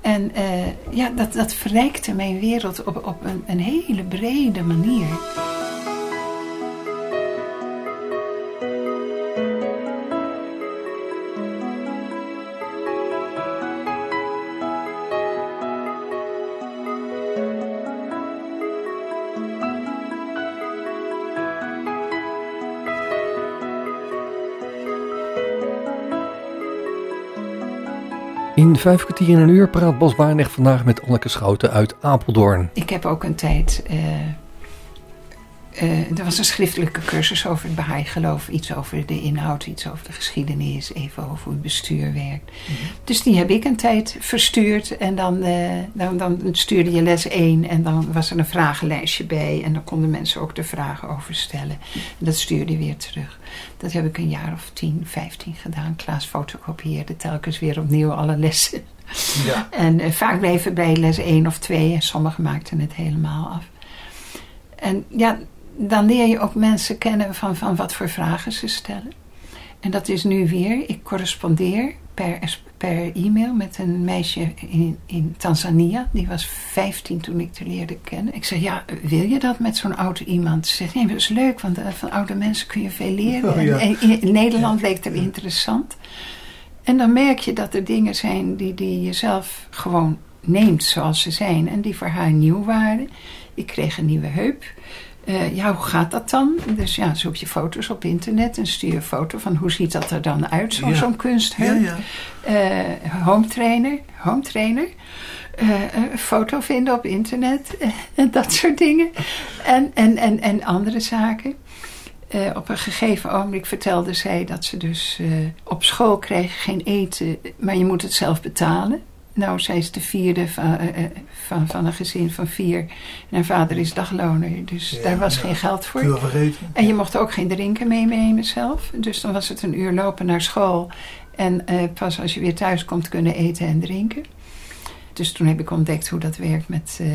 En uh, ja, dat, dat verrijkte mijn wereld op, op een, een hele brede manier. Vijf kwartier in een uur praat Bas Waarnig vandaag met Anneke Schouten uit Apeldoorn. Ik heb ook een tijd... Uh, uh, er was een schriftelijke cursus over het Baha'i-geloof. Iets over de inhoud, iets over de geschiedenis. Even over hoe het bestuur werkt. Mm -hmm. Dus die heb ik een tijd verstuurd. En dan, uh, dan, dan, stuurde je les 1. En dan was er een vragenlijstje bij. En dan konden mensen ook de vragen over stellen. En dat stuurde je weer terug. Dat heb ik een jaar of 10, 15 gedaan. Klaas fotocopieerde telkens weer opnieuw alle lessen. Ja. En uh, vaak bleven bij les 1 of 2. En sommigen maakten het helemaal af. En ja, dan leer je ook mensen kennen van, van wat voor vragen ze stellen. En dat is nu weer, ik correspondeer per, per e-mail met een meisje in, in Tanzania. Die was 15 toen ik te leerde kennen. Ik zeg, ja, wil je dat met zo'n oude iemand? Ze zegt, nee, dat is leuk, want van oude mensen kun je veel leren. Oh, ja. en, in, in, Nederland ja. leek het interessant. En dan merk je dat er dingen zijn die, die je zelf gewoon neemt zoals ze zijn. En die voor haar nieuw waren. Ik kreeg een nieuwe heup. Uh, ja, hoe gaat dat dan? Dus ja, zoek je foto's op internet en stuur een foto van hoe ziet dat er dan uit, zo'n ja. zo. Ja, ja. Uh, home trainer, home trainer. Uh, een foto vinden op internet en dat soort dingen. En, en, en, en andere zaken. op een gegeven ogenblik vertelde zij dat ze dus op school kreeg geen eten, maar je moet het zelf betalen. Nou, zij is de vierde van, uh, van, van een gezin van vier. En haar vader is dagloner, dus ja, daar was ja. geen geld voor. En je mocht ook geen drinken meenemen zelf. Dus dan was het een uur lopen naar school. En uh, pas als je weer thuis komt kunnen eten en drinken. Dus toen heb ik ontdekt hoe dat werkt met uh,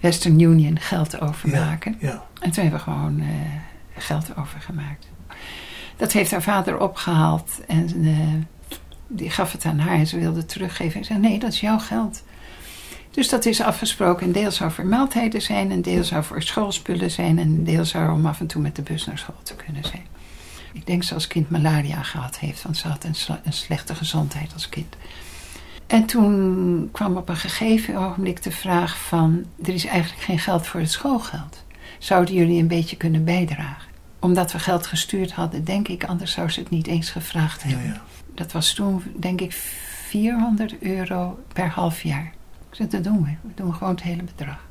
Western Union geld overmaken. Ja, ja. En toen hebben we gewoon geld overgemaakt. Dat heeft haar vader opgehaald en die gaf het aan haar en ze wilde teruggeven. En zei: Nee, dat is jouw geld. Dus dat is afgesproken. Een deel zou voor maaltijden zijn, een deel zou voor schoolspullen zijn en een deel zou om af en toe met de bus naar school te kunnen zijn. Ik denk ze als kind malaria gehad heeft, want ze had een, een slechte gezondheid als kind. En toen kwam op een gegeven ogenblik de vraag van... er is eigenlijk geen geld voor het schoolgeld. Zouden jullie een beetje kunnen bijdragen? Omdat we geld gestuurd hadden, denk ik, anders zou ze het niet eens gevraagd hebben. Ja, ja dat was toen denk ik 400 euro per half jaar. Ik zei, dat doen we. We doen gewoon het hele bedrag.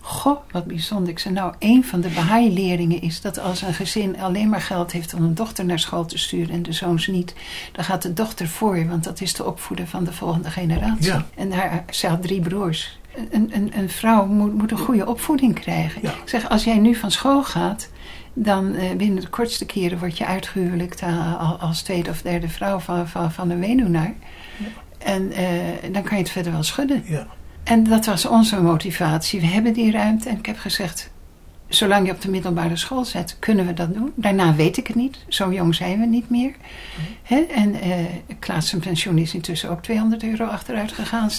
Goh, wat bijzonder. Ik zei, nou, een van de Baha'i-leerlingen is dat als een gezin alleen maar geld heeft om een dochter naar school te sturen en de zoons niet, dan gaat de dochter voor, want dat is de opvoeder van de volgende generatie. Ja. En haar, ze had drie broers. Een, een, een vrouw moet, moet, een goede opvoeding krijgen. Ja. Ik zeg, als jij nu van school gaat, dan uh, binnen de kortste keren word je uitgehuwelijkt uh, als tweede of derde vrouw van, van, van een weduwnaar. Ja. En eh, dan kan je het verder wel schudden. Ja. En dat was onze motivatie. We hebben die ruimte. En ik heb gezegd, zolang je op de middelbare school zit, kunnen we dat doen. Daarna weet ik het niet. Zo jong zijn we niet meer. En eh Klaas zijn pensioen is intussen ook 200 euro achteruit gegaan.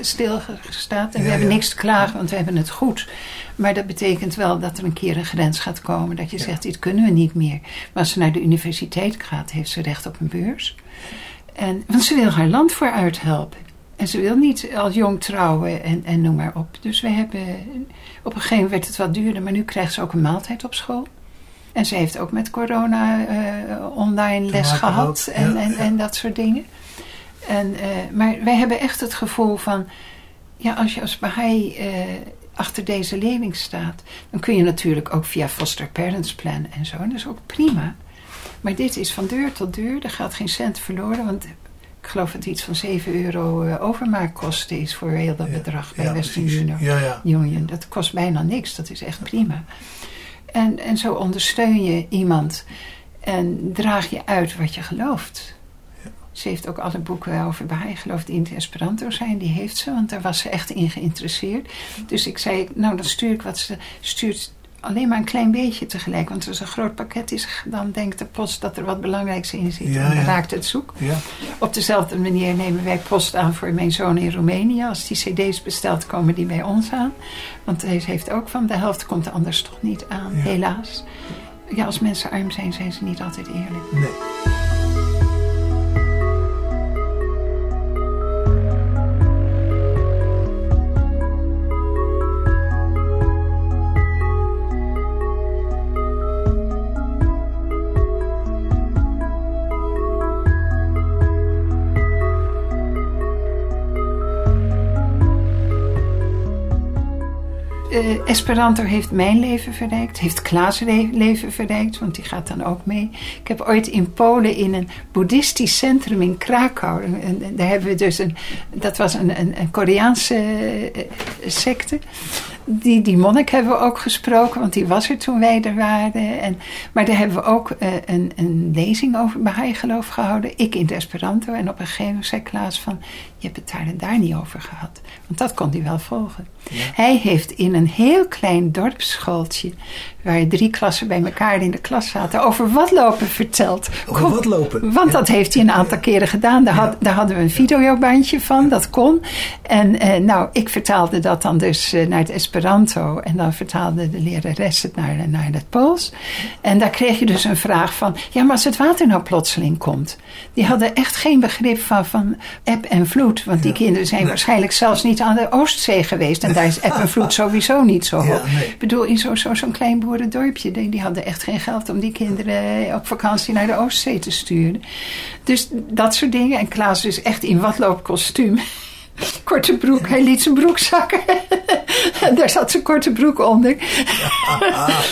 Stilgestaat. En we hebben ja. niks te klagen, want we hebben het goed. Maar dat betekent wel dat er een keer een grens gaat komen. Dat je zegt, dit kunnen we niet meer. Maar als ze naar de universiteit gaat, heeft ze recht op een beurs. En, want ze wil haar land vooruit helpen. En ze wil niet al jong trouwen en, en noem maar op. Dus we hebben, op een gegeven moment werd het wat duurder, maar nu krijgt ze ook een maaltijd op school. En ze heeft ook met corona eh, online les gehad ook, en, ja, en, ja. en dat soort dingen. En, eh, maar wij hebben echt het gevoel van, ja, als je als Baha'i eh, achter deze leerling staat, dan kun je natuurlijk ook via foster parents plan en zo. En dat is ook prima. Maar dit is van deur tot deur. Er gaat geen cent verloren. Want ik geloof dat het iets van 7 euro eh, overmaakkosten is voor heel dat Ja, bedrag bij ja, Western. Union. Ja, ja. Union. Dat kost bijna niks. Dat is echt prima. En, en zo ondersteun je iemand. En draag je uit wat je gelooft. Ze heeft ook alle boeken over Baha'i geloof die in het Esperanto zijn. Die heeft ze, want daar was ze echt in geïnteresseerd. Dus ik zei, nou dan stuur ik wat ze stuurt. Alleen maar een klein beetje tegelijk. Want als een groot pakket is, dan denkt de post dat er wat belangrijks in zit. Ja, en dan raakt het zoek. Ja. Op dezelfde manier nemen wij post aan voor mijn zoon in Roemenië. Als die cd's bestelt, komen die bij ons aan. Want hij heeft ook van de helft komt anders toch niet aan, helaas. Ja, als mensen arm zijn, zijn ze niet altijd eerlijk. Nee. Eh, Esperanto heeft mijn leven verrijkt, heeft Klaas' le- leven verrijkt, want die gaat dan ook mee. Ik heb ooit in Polen in een boeddhistisch centrum in Krakau, en, daar hebben we dus een, dat was een, een, Koreaanse eh, secte. Die, die monnik hebben we ook gesproken, want die was er toen wij er waren. En, maar daar hebben we ook eh, een, een lezing over Baha'i geloof gehouden. Ik in het Esperanto. En op een gegeven moment zei Klaas van, je hebt het daar en daar niet over gehad. Want dat kon hij wel volgen. Hij heeft in een heel klein dorpsschooltje, waar drie klassen bij elkaar in de klas zaten, over watlopen verteld. Over Kom, watlopen? Want Ja. dat heeft hij een aantal keren gedaan. Daar, had, daar hadden we een videobandje van, dat kon. En eh, nou, ik vertaalde dat dan dus eh, naar het Esperanto. En dan vertaalde de lerares het naar, naar het Pools. En daar kreeg je dus een vraag van... Ja, maar als het water nou plotseling komt. Die hadden echt geen begrip van, van eb en vloed. Want die kinderen zijn waarschijnlijk zelfs niet aan de Oostzee geweest. En daar is eb en vloed sowieso niet zo Ja, hoog. nee. Ik bedoel, in zo'n zo, zo'n klein boerendorpje... Die, die hadden echt geen geld om die kinderen op vakantie naar de Oostzee te sturen. Dus dat soort dingen. En Klaas dus echt in watloopkostuum. Korte broek, hij liet zijn broek zakken. en daar zat zijn korte broek onder.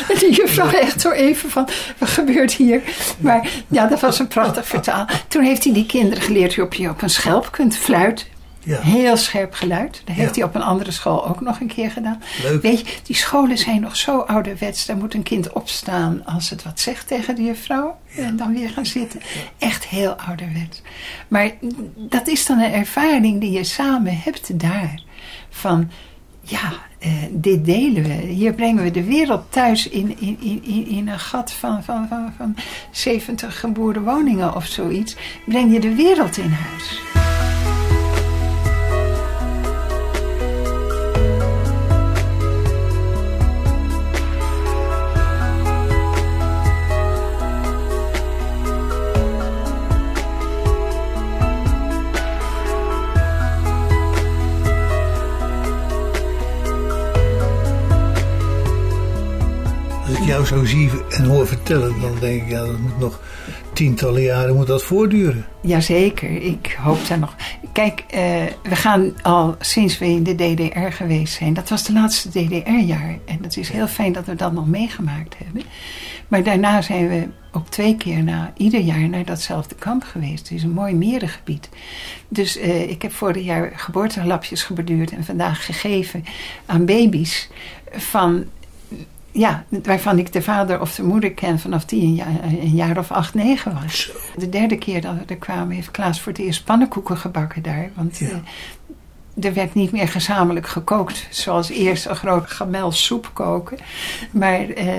en die juffrouw echt zo even van, wat gebeurt hier? Maar ja, dat was een prachtig vertaal. Toen heeft hij die kinderen geleerd hoe je op een schelp kunt fluiten. Ja. Heel scherp geluid. Dat heeft Ja. hij op een andere school ook nog een keer gedaan. Leuk. Weet je, die scholen zijn nog zo ouderwets. Daar moet een kind opstaan als het wat zegt tegen de juffrouw. En dan weer gaan zitten. Echt heel ouderwets. Maar dat is dan een ervaring die je samen hebt daar. Van, ja, eh, dit delen we. Hier brengen we de wereld thuis in, in, in, in- in een gat van, van, van, van 70 geboren woningen of zoiets. Breng je de wereld in huis. Jou zo zie en hoor vertellen, dan denk ik, ja, dat moet nog tientallen jaren moet dat voortduren. Jazeker, ik hoop daar nog. Kijk, eh, we gaan al sinds we in de DDR geweest zijn. Dat was de laatste DDR-jaar. En het is heel fijn dat we dat nog meegemaakt hebben. Maar daarna zijn we ook twee keer na, ieder jaar naar datzelfde kamp geweest. Het is een mooi merengebied. Dus eh, ik heb vorig jaar geboortelapjes geborduurd en vandaag gegeven aan baby's van ja, waarvan ik de vader of de moeder ken vanaf die een jaar, een jaar of acht, negen was. Zo. De derde keer dat we er kwamen, heeft Klaas voor het eerst pannenkoeken gebakken daar. Want Ja. eh, er werd niet meer gezamenlijk gekookt, zoals eerst een groot gamel soep koken. Maar eh,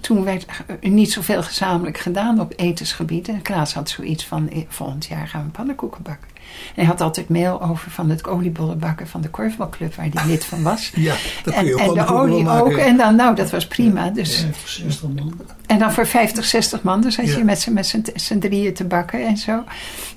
toen werd er niet zoveel gezamenlijk gedaan op etensgebied. En Klaas had zoiets van, eh, volgend jaar gaan we pannenkoeken bakken. En hij had altijd mail over van het oliebollen bakken van de Korfbalclub, waar hij lid van was. Ja, dat kun En, je ook en de olie ook. En dan, nou, dat was prima. Dus, 60 man. en dan voor 50, 60 man. Dus had Ja. je met z'n- met z'n z'n drieën te bakken en zo.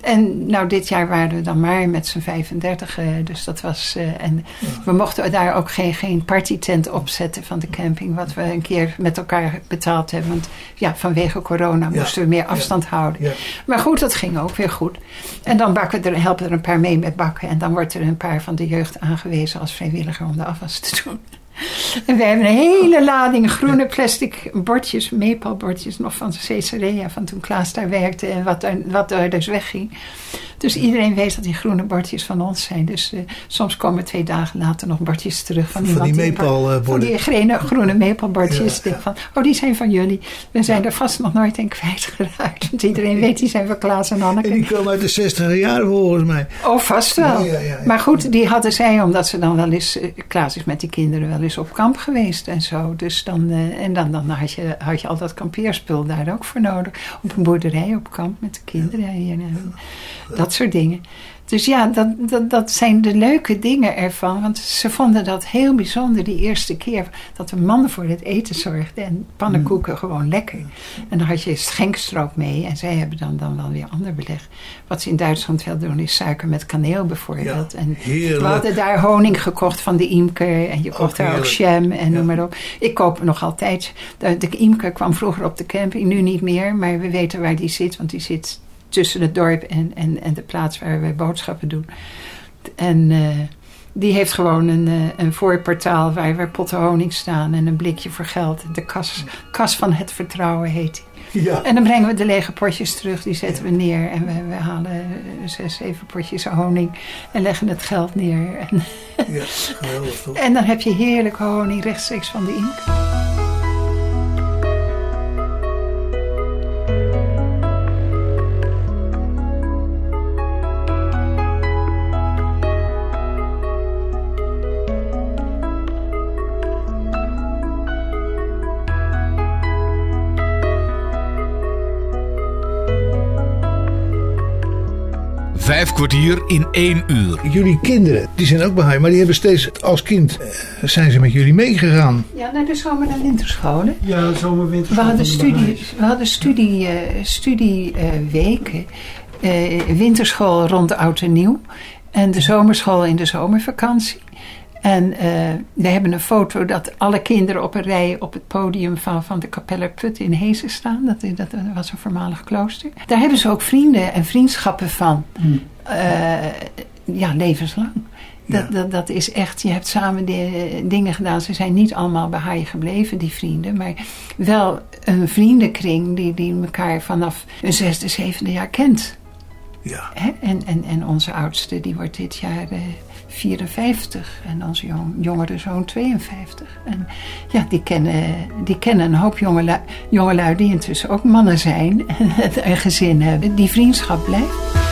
En nou, dit jaar waren we dan maar met z'n 35. eh, dus dat was. eh, en we mochten daar ook geen, geen partytent opzetten van de camping. Wat we een keer met elkaar betaald hebben. Want ja, vanwege corona Ja. moesten we meer afstand houden. Ja. Maar goed, dat ging ook weer goed. En dan bakken er, helpen er een paar mee met bakken. En dan wordt er een paar van de jeugd aangewezen als vrijwilliger om de afwas te doen. En we hebben een hele lading groene plastic bordjes, meepalbordjes, nog van Caesarea, van toen Klaas daar werkte en wat er, wat er dus wegging. Dus iedereen weet dat die groene bordjes van ons zijn. Dus eh, soms komen twee dagen later nog bordjes terug van, Van iemand die meepalborden. Van die groene, groene meepalbordjes. Ja, ja. Van, oh, die zijn van jullie. We zijn er vast nog nooit in kwijtgeraakt. Want iedereen weet, die zijn van Klaas en Anneke. En die kwam uit de 60 jaren volgens mij. Oh, vast wel. Maar goed, die hadden zij omdat ze dan wel eens... eh, Klaas is met die kinderen wel eens op kamp geweest en zo. Dus dan, eh, en dan, dan had, je, had je al dat kampeerspul daar ook voor nodig. Op een boerderij, op kamp met de kinderen. Hier, en dat soort dingen. Dus ja, dat, dat, dat zijn de leuke dingen ervan. Want ze vonden dat heel bijzonder die eerste keer dat de man voor het eten zorgde. En pannenkoeken gewoon lekker. En dan had je schenkstroop mee. En zij hebben dan, dan wel weer ander beleg. Wat ze in Duitsland wel doen is suiker met kaneel bijvoorbeeld. Ja, en heerlijk. we hadden daar honing gekocht van de imker. En je kocht daar ook jam en noem maar op. Ik koop nog altijd. De, de imker kwam vroeger op de camping. Nu niet meer. Maar we weten waar die zit. Want die zit tussen het dorp en, en, en de plaats waar wij boodschappen doen. En eh, die heeft gewoon een, eh, een voorportaal waar, waar potten honing staan en een blikje voor geld. De kas, kas van het vertrouwen heet die. Ja. En dan brengen we de lege potjes terug, die zetten we neer. En we, we halen eh, zes, zeven potjes honing en leggen het geld neer. En, ja, geweldig toch? en dan heb je heerlijk honing rechtstreeks van de imker. Vijf kwartier in één uur. Jullie kinderen, die zijn ook bij maar die hebben steeds als kind, eh, zijn ze met jullie meegegaan. Ja, naar de zomer- en winterscholen. Ja, zomer-winter. We hadden studie, we hadden studie, eh, studieweken. Eh, winterschool rond oud en nieuw. En de zomerschool in de zomervakantie. En eh, we hebben een foto dat alle kinderen op een rij op het podium van, van de Kapeller Put in Hezen staan. Dat, dat was een voormalig klooster. Daar hebben ze ook vrienden en vriendschappen van. Eh, ja, levenslang. Dat, Ja. dat, dat is echt, je hebt samen de, dingen gedaan. Ze zijn niet allemaal bij Haai gebleven, die vrienden. Maar wel een vriendenkring die, die elkaar vanaf een zesde, zevende jaar kent. Ja, Hè? En, en, en onze oudste, die wordt dit jaar eh, 54. En onze jong, jongere zoon 52. En ja, die kennen, die kennen een hoop jongelui, jongelui die intussen ook mannen zijn. En een gezin hebben. Die vriendschap blijft.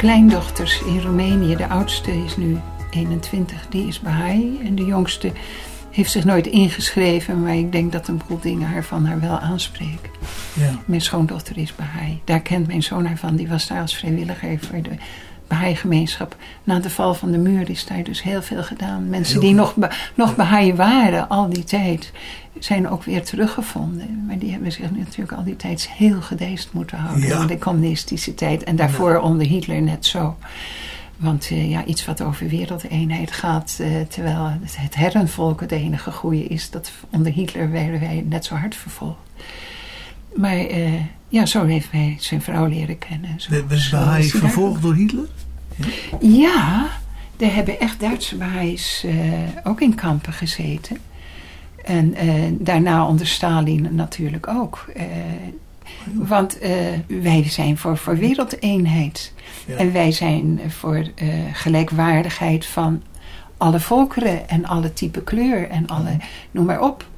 Kleindochters in Roemenië, de oudste is nu 21, die is Baha'i. En de jongste heeft zich nooit ingeschreven, maar ik denk dat een boel dingen haar van haar wel aanspreken. ja. Mijn schoondochter is Baha'i. Daar kent mijn zoon haar van. Die was daar als vrijwilliger voor de Baha'i-gemeenschap. Na de val van de muur is daar dus heel veel gedaan. Mensen Heel die nog, Ba- nog Baha'i waren al die tijd, zijn ook weer teruggevonden. Maar die hebben zich natuurlijk al die tijd heel gedeesd moeten houden. Ja. In de communistische tijd. En daarvoor onder Hitler net zo. Want eh, ja, iets wat over wereldeenheid gaat, eh, terwijl het, het herrenvolk het enige goede is, dat onder Hitler werden wij net zo hard vervolgd. Maar eh, ja, zo heeft hij zijn vrouw leren kennen. Zo, Was hij vervolgd door Hitler? Ja, er hebben echt Duitse Baha'is eh, ook in kampen gezeten. En eh, daarna onder Stalin natuurlijk ook. Eh, want eh, wij zijn voor, voor wereldeenheid. Ja. En wij zijn voor gelijkwaardigheid van alle volkeren en alle type kleur en alle, noem maar op.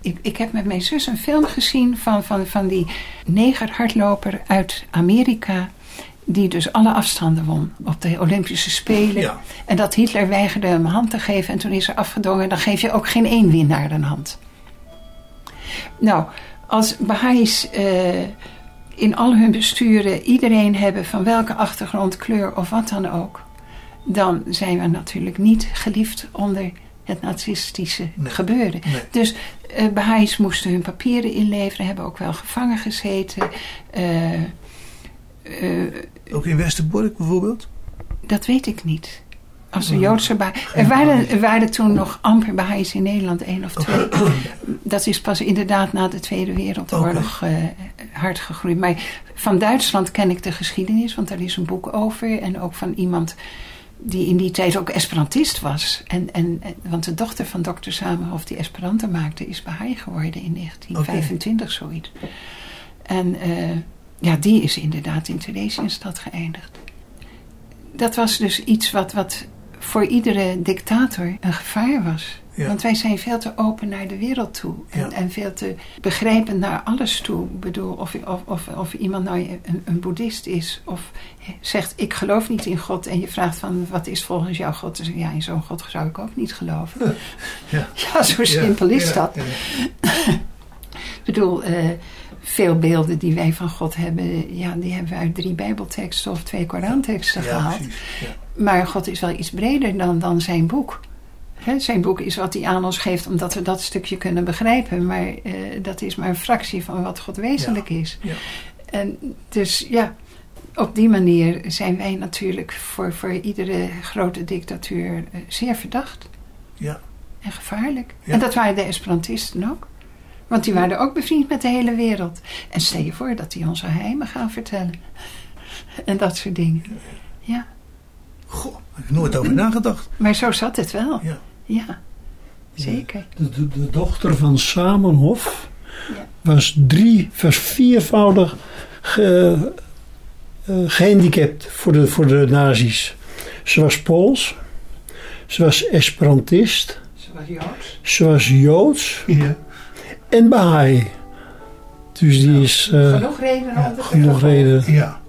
Ik, ik heb met mijn zus een film gezien van, van, van die negerhardloper uit Amerika. Die dus alle afstanden won op de Olympische Spelen. Ja. En dat Hitler weigerde hem een hand te geven. En toen is er afgedwongen, dan geef je ook geen één winnaar een hand. Nou, als Baha'is eh, in al hun besturen iedereen hebben van welke achtergrond, kleur of wat dan ook. Dan zijn we natuurlijk niet geliefd onder het nazistische Nee. gebeuren. Nee. Dus eh Baha'is moesten hun papieren inleveren, hebben ook wel gevangen gezeten. Eh, eh, Ook in Westerbork bijvoorbeeld? dat weet ik niet. Als een Joodse Baha'i. Er waren, er waren toen nog amper Baha'is in Nederland, één of twee. Dat is pas inderdaad na de Tweede Wereldoorlog hard gegroeid. Maar van Duitsland ken ik de geschiedenis, want daar is een boek over. En ook van iemand die in die tijd ook Esperantist was. En, en, want de dochter van dokter Samenhof, die Esperanto maakte, is Baha'i geworden in 1925, zoiets. En eh, ja, die is inderdaad in Theresienstad geëindigd. Dat was dus iets wat, wat voor iedere dictator een gevaar was. Ja. Want wij zijn veel te open naar de wereld toe. En, Ja. en veel te begrijpend naar alles toe. Ik bedoel, of, of, of, of iemand nou een, een boeddhist is. Of zegt, ik geloof niet in God. En je vraagt van, wat is volgens jou God? Dan zeg je, ja, in zo'n God zou ik ook niet geloven. Ja. Ja, zo simpel is dat. Ik bedoel, eh, veel beelden die wij van God hebben... Ja, die hebben we uit drie bijbelteksten of twee Koranteksten Ja, gehaald. precies. Ja. Maar God is wel iets breder dan, dan zijn boek. Zijn boek is wat hij aan ons geeft omdat we dat stukje kunnen begrijpen. Maar eh, dat is maar een fractie van wat God wezenlijk is. Ja. En dus ja, op die manier zijn wij natuurlijk voor, voor iedere grote dictatuur eh, zeer verdacht. Ja. En gevaarlijk. Ja. En dat waren de Esperantisten ook. Want die waren ook bevriend met de hele wereld. En stel je voor dat die onze geheimen gaan vertellen. En dat soort dingen. Ja. Goh, daar heb ik nooit over nagedacht. Maar zo zat het wel. Ja. Ja, zeker. De, de, de dochter van Samenhof Ja. was drie, was viervoudig ge- eh, gehandicapt voor de, voor de nazi's. Ze was Pools, ze was Esperantist, Ze was Joods. ze was Joods Ja. en Baha'i. Dus die is eh, Genoeg reden om te genoeg reden Ja.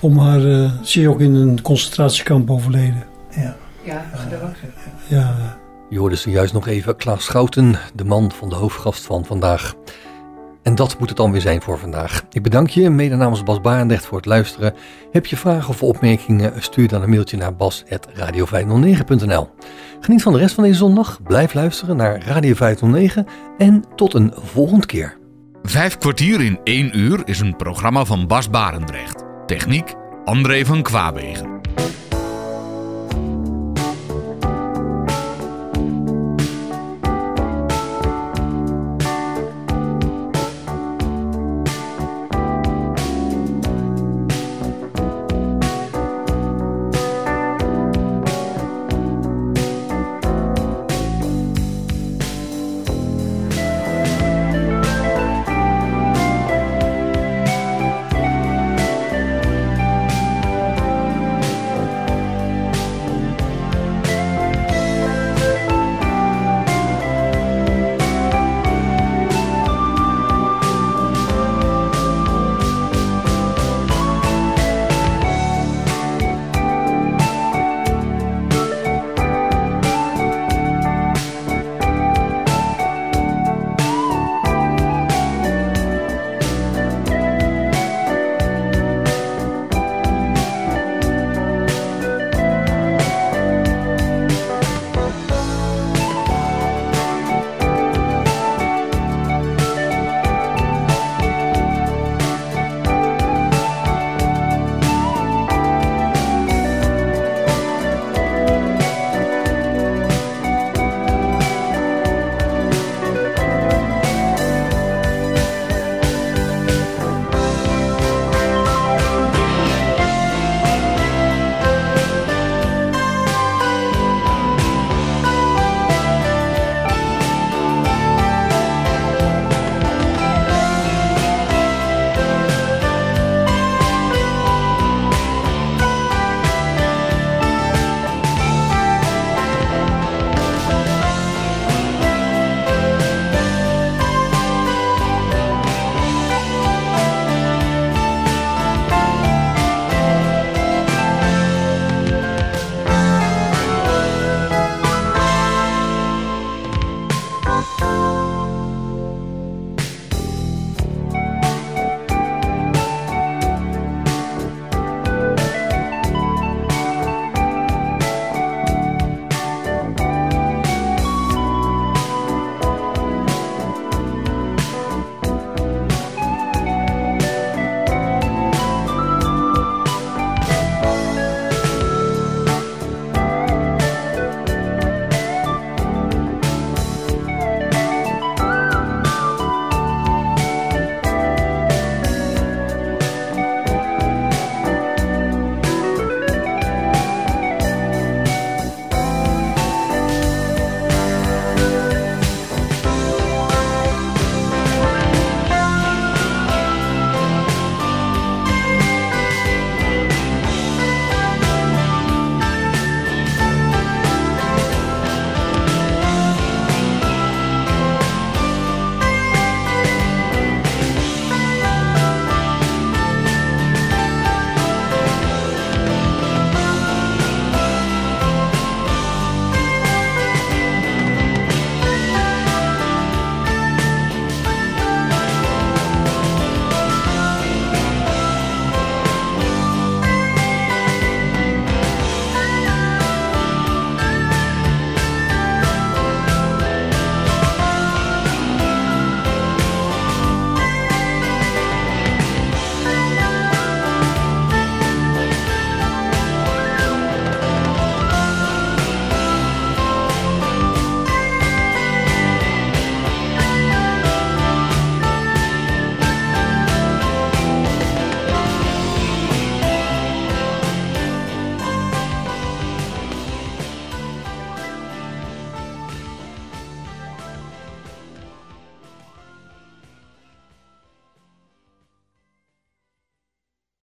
om haar. eh, ze is ook in een concentratiekamp overleden. Ja. Ja, geloof. Ja. Je hoorde zojuist nog even Klaas Schouten, de man van de hoofdgast van vandaag. En dat moet het dan weer zijn voor vandaag. Ik bedank je, mede namens Bas Barendrecht, voor het luisteren. Heb je vragen of opmerkingen, stuur dan een mailtje naar bas.radio509.nl. Geniet van de rest van deze zondag, blijf luisteren naar Radio 509 en tot een volgende keer. Vijf kwartier in één uur is een programma van Bas Barendrecht. Techniek André van Kwaabegen.